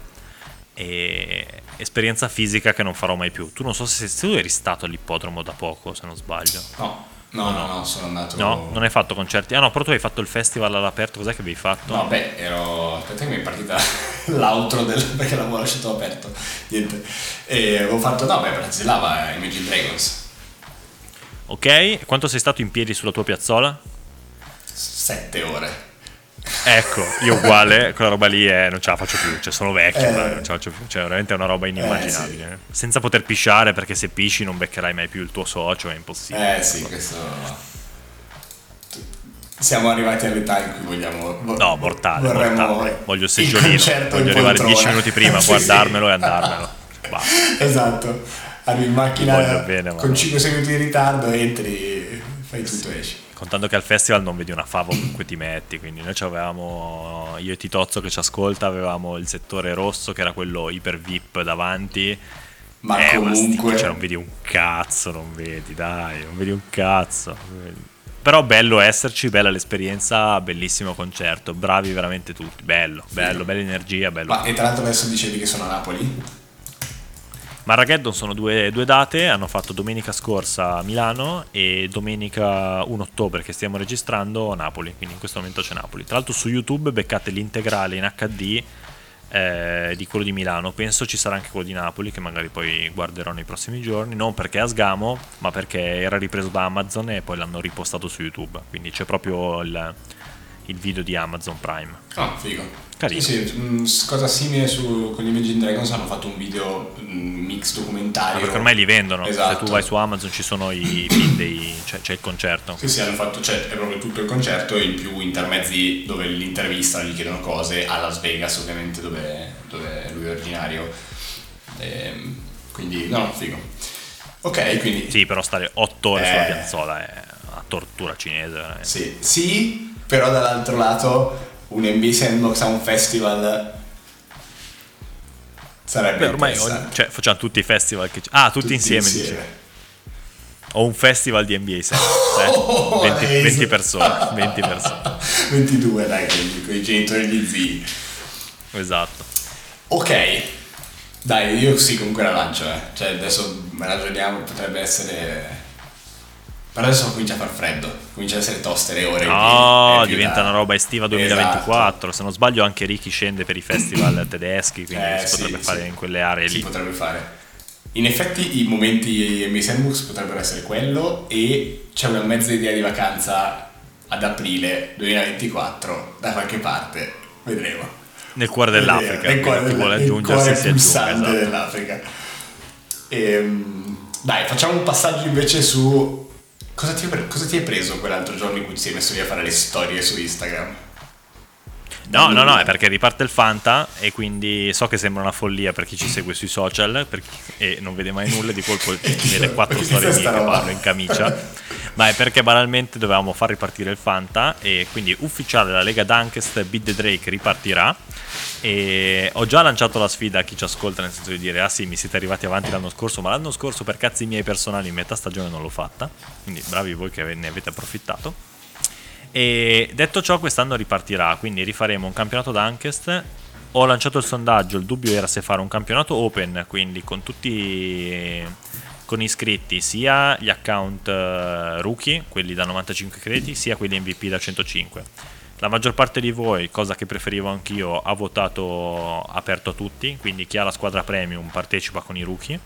Speaker 2: E esperienza fisica che non farò mai più. Tu non so se, se tu eri stato all'ippodromo da poco, se non sbaglio.
Speaker 1: No, no, no, no, sono andato...
Speaker 2: No, non hai fatto concerti. Ah no, però tu hai fatto il festival all'aperto, cos'è che avevi fatto?
Speaker 1: No, beh, ero. Aspetta che mi è partita l'outro del. perché l'avevo lasciato aperto. Niente. E avevo fatto. No, beh, Bratislava, Imagine Dragons.
Speaker 2: Ok, quanto sei stato in piedi sulla tua piazzola?
Speaker 1: Sette ore.
Speaker 2: Ecco, io uguale, quella roba lì è, non ce la faccio più, cioè sono vecchio,
Speaker 1: Eh.
Speaker 2: dai, non ce la faccio più, cioè veramente è una roba inimmaginabile. eh. Senza poter pisciare perché se pisci non beccherai mai più il tuo socio, è impossibile.
Speaker 1: Eh sì, questo. Siamo arrivati all'età in cui vogliamo. vo-
Speaker 2: No, mortale,
Speaker 1: vorremmo
Speaker 2: mortale. Voglio seggiolino, voglio arrivare
Speaker 1: poltrona.
Speaker 2: 10 minuti prima,
Speaker 1: Sì,
Speaker 2: guardarmelo
Speaker 1: sì.
Speaker 2: e andarmelo. Basta.
Speaker 1: Esatto. Arrivi in macchina
Speaker 2: bene,
Speaker 1: con
Speaker 2: no.
Speaker 1: 5 secondi di ritardo, entri, fai tutto e esci.
Speaker 2: Contando che al festival non vedi una fava ovunque ti metti, quindi noi avevamo, io e Titozzo che ci ascolta, avevamo il settore rosso che era quello iper VIP davanti.
Speaker 1: Ma
Speaker 2: Eh, ma
Speaker 1: comunque.
Speaker 2: cioè, non vedi un cazzo, non vedi, dai, non vedi un cazzo. vedi. Però bello esserci, bella l'esperienza, bellissimo concerto, bravi veramente tutti, bello, bello, bella energia, bello.
Speaker 1: Ma e tra l'altro adesso dicevi che sono a Napoli?
Speaker 2: Marrageddon sono due, due date, hanno fatto domenica scorsa a Milano e domenica 1 ottobre che stiamo registrando a Napoli, quindi in questo momento c'è Napoli. Tra l'altro su YouTube beccate l'integrale in HD eh, di quello di Milano, penso ci sarà anche quello di Napoli che magari poi guarderò nei prossimi giorni, non perché è a sgamo, ma perché era ripreso da Amazon e poi l'hanno ripostato su YouTube, quindi c'è proprio il, il video di Amazon Prime.
Speaker 1: Ah, figo.
Speaker 2: Carino.
Speaker 1: Sì, sì, mm, cosa simile su, con Imagine Dragons hanno fatto un video mm, mix documentario.
Speaker 2: Ah, perché ormai li vendono,
Speaker 1: Esatto.
Speaker 2: se tu vai su Amazon ci sono i film dei, cioè, c'è il concerto.
Speaker 1: Sì, sì, hanno fatto, cioè, è proprio tutto il concerto e in più intermezzi dove l'intervista gli chiedono cose a Las Vegas, ovviamente, dove, dove lui è originario. Ehm, quindi, no, figo. Ok, quindi
Speaker 2: Sì, però stare 8 ore sulla
Speaker 1: Eh.
Speaker 2: piazzola è una tortura cinese. veramente.
Speaker 1: Sì, sì, però dall'altro lato un NBA Sandbox a un festival sarebbe
Speaker 2: Beh, ormai ogni- cioè, facciamo tutti i festival che c- Ah, tutti, insieme, dici. Ho un festival di NBA Sandbox, eh?
Speaker 1: Oh,
Speaker 2: 20,
Speaker 1: Laser.
Speaker 2: 20 persone, 20 persone.
Speaker 1: 22 dai, con, con i genitori e gli zii.
Speaker 2: Esatto.
Speaker 1: Ok, dai, io sì comunque la lancio, eh. Cioè adesso ragioniamo, potrebbe essere... Però adesso comincia a far freddo, comincia ad essere toste le ore.
Speaker 2: No, diventa
Speaker 1: da-
Speaker 2: una roba estiva 2024. Se non sbaglio anche Ricky scende per i festival tedeschi, quindi
Speaker 1: Eh,
Speaker 2: si
Speaker 1: sì,
Speaker 2: potrebbe
Speaker 1: sì.
Speaker 2: fare in quelle aree
Speaker 1: Si
Speaker 2: lì.
Speaker 1: potrebbe fare. In effetti i momenti NBA Sandbox potrebbero essere quello e c'è una mezza idea di vacanza ad aprile 2024 da qualche parte, vedremo.
Speaker 2: Nel cuore dell'Africa,
Speaker 1: Nel cuore
Speaker 2: chi
Speaker 1: del-
Speaker 2: vuole
Speaker 1: nel
Speaker 2: aggiungersi
Speaker 1: cuore
Speaker 2: si aggiunga.
Speaker 1: pulsante
Speaker 2: esatto.
Speaker 1: dell'Africa. Ehm, dai, facciamo un passaggio invece su cosa ti, pre- hai preso quell'altro giorno in cui ti sei messo lì a fare le storie su Instagram?
Speaker 2: No, no, no, è perché riparte il Fanta e quindi so che sembra una follia per chi ci segue sui social per chi- e non vede mai nulla di colpo vede quattro storie mie che parlo in camicia, ma è perché banalmente dovevamo far ripartire il Fanta e quindi ufficiale la Lega Dunkest Beat the Drake ripartirà. E ho già lanciato la sfida a chi ci ascolta nel senso di dire ah sì mi siete arrivati avanti l'anno scorso ma l'anno scorso per cazzi miei personali in metà stagione non l'ho fatta. Quindi bravi voi che ne avete approfittato e detto ciò, quest'anno ripartirà, quindi rifaremo un campionato Dunkest. Ho lanciato il sondaggio, il dubbio era se fare un campionato open, quindi con tutti con iscritti sia gli account eh, rookie, quelli da 95 crediti, sia quelli MVP da 105. La maggior parte di voi, cosa che preferivo anch'io, ha votato aperto a tutti, quindi chi ha la squadra premium partecipa con i rookie.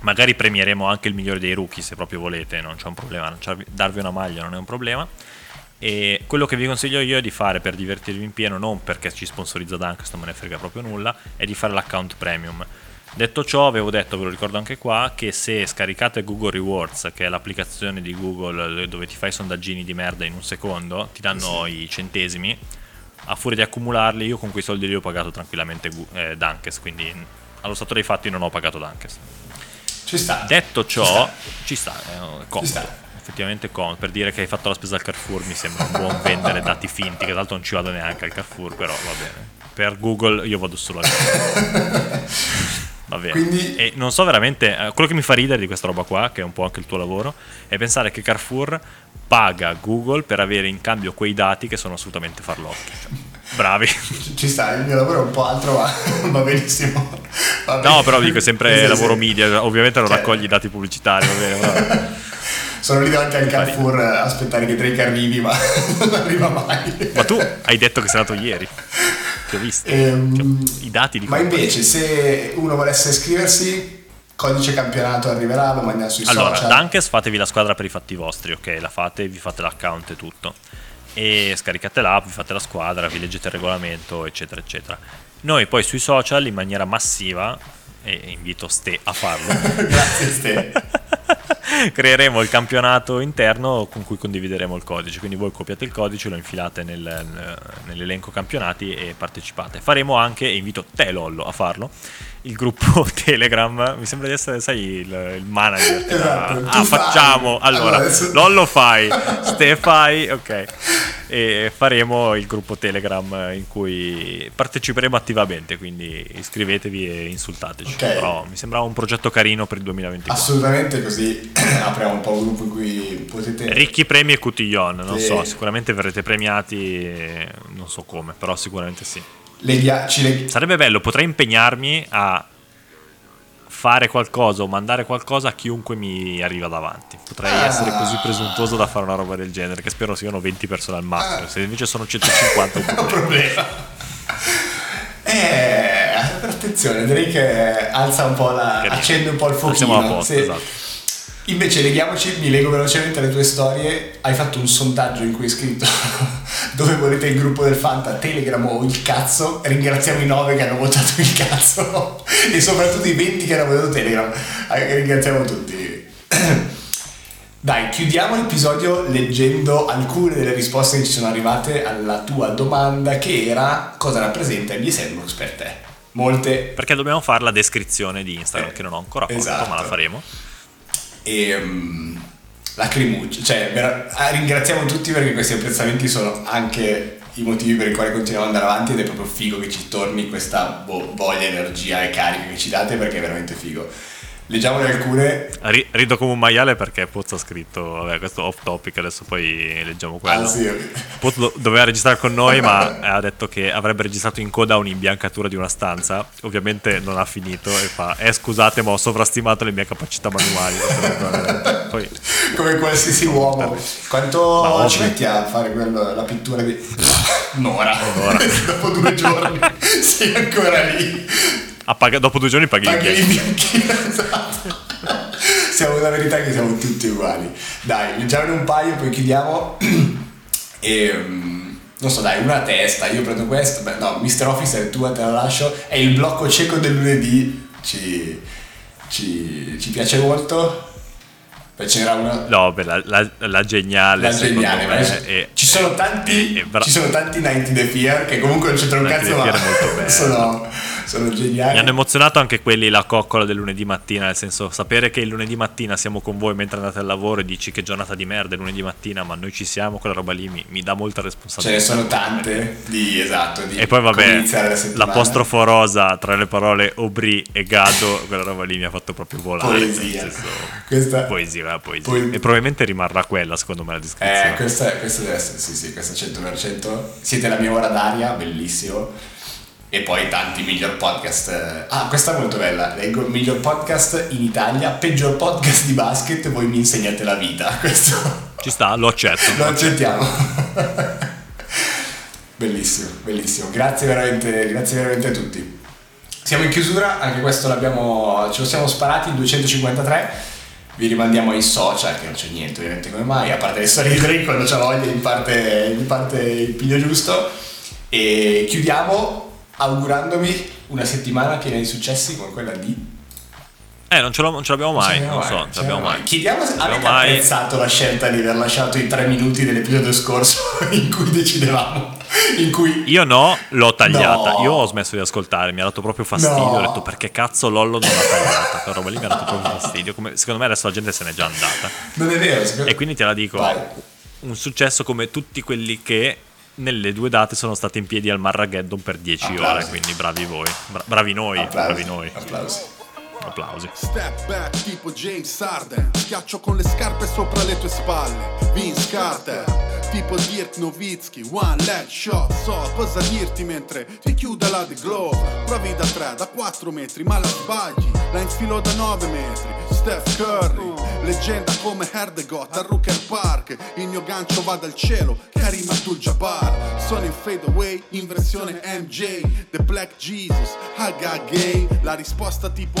Speaker 2: Magari premieremo anche il migliore dei rookie se proprio volete, non c'è un problema, darvi una maglia non è un problema. E quello che vi consiglio io è di fare per divertirvi in pieno, non perché ci sponsorizza Dunkest, non me ne frega proprio nulla, è di fare l'account premium. Detto ciò, avevo detto, ve lo ricordo anche qua, che se scaricate Google Rewards, che è l'applicazione di Google dove ti fai sondaggini di merda in un secondo, ti danno i centesimi, a furia di accumularli, io con quei soldi lì ho pagato tranquillamente eh, Dunkes, quindi allo stato dei fatti non ho pagato Dunkes.
Speaker 1: Ci sta.
Speaker 2: Detto ciò,
Speaker 1: ci sta.
Speaker 2: Ci sta, è comodo. Ci sta. Effettivamente comodo. Per dire che hai fatto la spesa al Carrefour mi sembra un buon vendere dati finti, che tra l'altro non ci vado neanche al Carrefour, però va bene. Per Google io vado solo al Va bene.
Speaker 1: Quindi...
Speaker 2: E non so veramente, eh, quello che mi fa ridere di questa roba qua, che è un po' anche il tuo lavoro, è pensare che Carrefour paga Google per avere in cambio quei dati che sono assolutamente farlocchi. Cioè, bravi.
Speaker 1: Ci sta, il mio lavoro è un po' altro, ma va benissimo.
Speaker 2: Va no, però dico sempre lavoro media, ovviamente non cioè... raccogli i dati pubblicitari, va bene.
Speaker 1: Sono lì davanti al Carrefour a aspettare che Drake arrivi, ma non arriva mai.
Speaker 2: Ma tu hai detto che sei andato ieri che ho visto. Ehm, cioè, I dati di
Speaker 1: Ma invece, se uno volesse iscriversi, codice campionato arriverà, lo mandiamo sui
Speaker 2: allora,
Speaker 1: social.
Speaker 2: Allora, Dunkes fatevi la squadra per i fatti vostri, ok? La fate, vi fate l'account e tutto. E scaricate l'app, vi fate la squadra, vi leggete il regolamento, eccetera, eccetera. Noi poi sui social in maniera massiva, e invito Ste a farlo.
Speaker 1: Grazie Ste.
Speaker 2: creeremo il campionato interno con cui condivideremo il codice. Quindi voi copiate il codice, lo infilate nel, nell'elenco campionati e partecipate. Faremo anche, e invito te Lollo a farlo, il gruppo Telegram. Mi sembra di essere, sai, il, il manager.
Speaker 1: Esatto,
Speaker 2: ah, facciamo. Allora, allora adesso... Lollo fai, Ste fai, ok e faremo il gruppo Telegram in cui parteciperemo attivamente, quindi iscrivetevi e insultateci. Okay. Però mi sembrava un progetto carino per il 2024.
Speaker 1: Assolutamente così apriamo un po' un gruppo in cui potete...
Speaker 2: Ricchi premi e cotillon, non sì. so, sicuramente verrete premiati, non so come, però sicuramente sì.
Speaker 1: Leghi- leg-
Speaker 2: Sarebbe bello, potrei impegnarmi a fare qualcosa o mandare qualcosa a chiunque mi arriva davanti. Potrei ah. essere così presuntuoso da fare una roba del genere, che spero siano 20 persone al massimo. Ah. Se invece sono 150
Speaker 1: è un problema. Eh, attenzione, direi che alza un po' la. Carino. accende un po' il fuochino.
Speaker 2: Siamo a posto, Se, esatto.
Speaker 1: Invece leghiamoci, mi leggo velocemente le tue storie. Hai fatto un sondaggio in cui hai scritto dove volete il gruppo del Fanta, Telegram o il cazzo. Ringraziamo i 9 che hanno votato il cazzo e soprattutto i 20 che hanno votato Telegram. Eh, ringraziamo tutti. Dai, chiudiamo l'episodio leggendo alcune delle risposte che ci sono arrivate alla tua domanda che era cosa rappresenta il Sandbox per te. Molte.
Speaker 2: Perché dobbiamo fare la descrizione di Instagram eh, che non ho ancora fatto, esatto. ma la faremo
Speaker 1: e um, lacrimuccia, cioè ver- ah, ringraziamo tutti perché questi apprezzamenti sono anche i motivi per i quali continuiamo ad andare avanti ed è proprio figo che ci torni questa boh, voglia, energia e carica che ci date perché è veramente figo. Leggiamone alcune.
Speaker 2: Rido come un maiale perché Pozzo ha scritto, vabbè, questo off topic, adesso poi leggiamo quello.
Speaker 1: Ah, sì.
Speaker 2: Pozzo doveva registrare con noi, ma ha detto che avrebbe registrato in coda un'imbiancatura di una stanza. Ovviamente non ha finito e fa: Eh, scusate, ma ho sovrastimato le mie capacità manuali.
Speaker 1: poi, come qualsiasi uomo. Quanto ci metti a fare quello, la pittura di. Un'ora. Un'ora. Dopo due giorni sei ancora lì
Speaker 2: Pag- dopo due giorni paghi,
Speaker 1: paghi il bianchino. esatto. siamo la verità che siamo tutti uguali. Dai, leggiamone un paio, poi chiudiamo. e um, non so, dai, una testa. Io prendo questo. Beh, no, Mr. Officer, tua te la lascio. È il blocco cieco del lunedì. Ci, ci, ci piace molto. Poi c'era una.
Speaker 2: No, beh, la, la, la geniale.
Speaker 1: La geniale, me, è, ci, sono tanti, è, è ci sono tanti 90 The Fear che comunque non c'entrano un cazzo, ma sono sono geniali.
Speaker 2: Mi hanno emozionato anche quelli la coccola del lunedì mattina, nel senso sapere che il lunedì mattina siamo con voi mentre andate al lavoro e dici che giornata di merda è lunedì mattina, ma noi ci siamo, quella roba lì mi, mi dà molta responsabilità.
Speaker 1: Ce ne sono tante di esatto. Di
Speaker 2: e poi vabbè, l'apostrofo rosa tra le parole Obri e Gado, quella roba lì mi ha fatto proprio volare.
Speaker 1: Poesia. Senso, questa...
Speaker 2: Poesia, poesia. Po- e probabilmente rimarrà quella secondo me la descrizione.
Speaker 1: Eh, questa, questa deve essere, sì, sì, questa 100%. Siete la mia ora d'aria, bellissimo e poi tanti miglior podcast. Ah, questa è molto bella. Leggo miglior podcast in Italia, peggior podcast di basket, voi mi insegnate la vita. Questo
Speaker 2: ci sta, lo accetto.
Speaker 1: lo accettiamo. bellissimo, bellissimo. Grazie veramente, grazie veramente a tutti. Siamo in chiusura, anche questo l'abbiamo, ce lo siamo sparati in 253. Vi rimandiamo ai social, che non c'è niente ovviamente come mai, a parte le storie di Drake quando c'ha voglia, in parte, in parte il piglio giusto. E chiudiamo augurandomi una settimana piena di successi come quella di...
Speaker 2: Eh, non ce, l'ho- non ce l'abbiamo mai, non so,
Speaker 1: l'abbiamo
Speaker 2: non ce l'abbiamo mai.
Speaker 1: Chiediamo se avete
Speaker 2: mai.
Speaker 1: apprezzato la scelta di aver lasciato i tre minuti dell'episodio scorso in cui decidevamo, in cui...
Speaker 2: Io no, l'ho tagliata.
Speaker 1: No.
Speaker 2: Io ho smesso di ascoltare, mi ha dato proprio fastidio.
Speaker 1: No.
Speaker 2: Ho detto perché cazzo Lollo non l'ha tagliata. Quella roba lì mi ha dato proprio fastidio. Come- secondo me adesso la gente se n'è già andata.
Speaker 1: Non è vero, secondo-
Speaker 2: E quindi te la dico,
Speaker 1: Vai.
Speaker 2: un successo come tutti quelli che nelle due date sono stati in piedi al Marrageddon per 10
Speaker 1: Applausi.
Speaker 2: ore. Quindi bravi voi, Bra- bravi noi,
Speaker 1: Applausi,
Speaker 2: bravi noi.
Speaker 1: applausi.
Speaker 2: Applausi.
Speaker 3: Step back tipo James Harden. Schiaccio con le scarpe sopra le tue spalle. Vince Carter. Tipo Dirk Nowitzki One leg shot. So cosa dirti mentre ti chiude la The Glove Provi da 3, da 4 metri ma la sbagli. La infilo da 9 metri. Steph Curry Leggenda come Herdegot a Rooker Park. Il mio gancio va dal cielo Karim Abdul-Jabbar. Sono in fade away in versione MJ The Black Jesus Haga Gay. La risposta tipo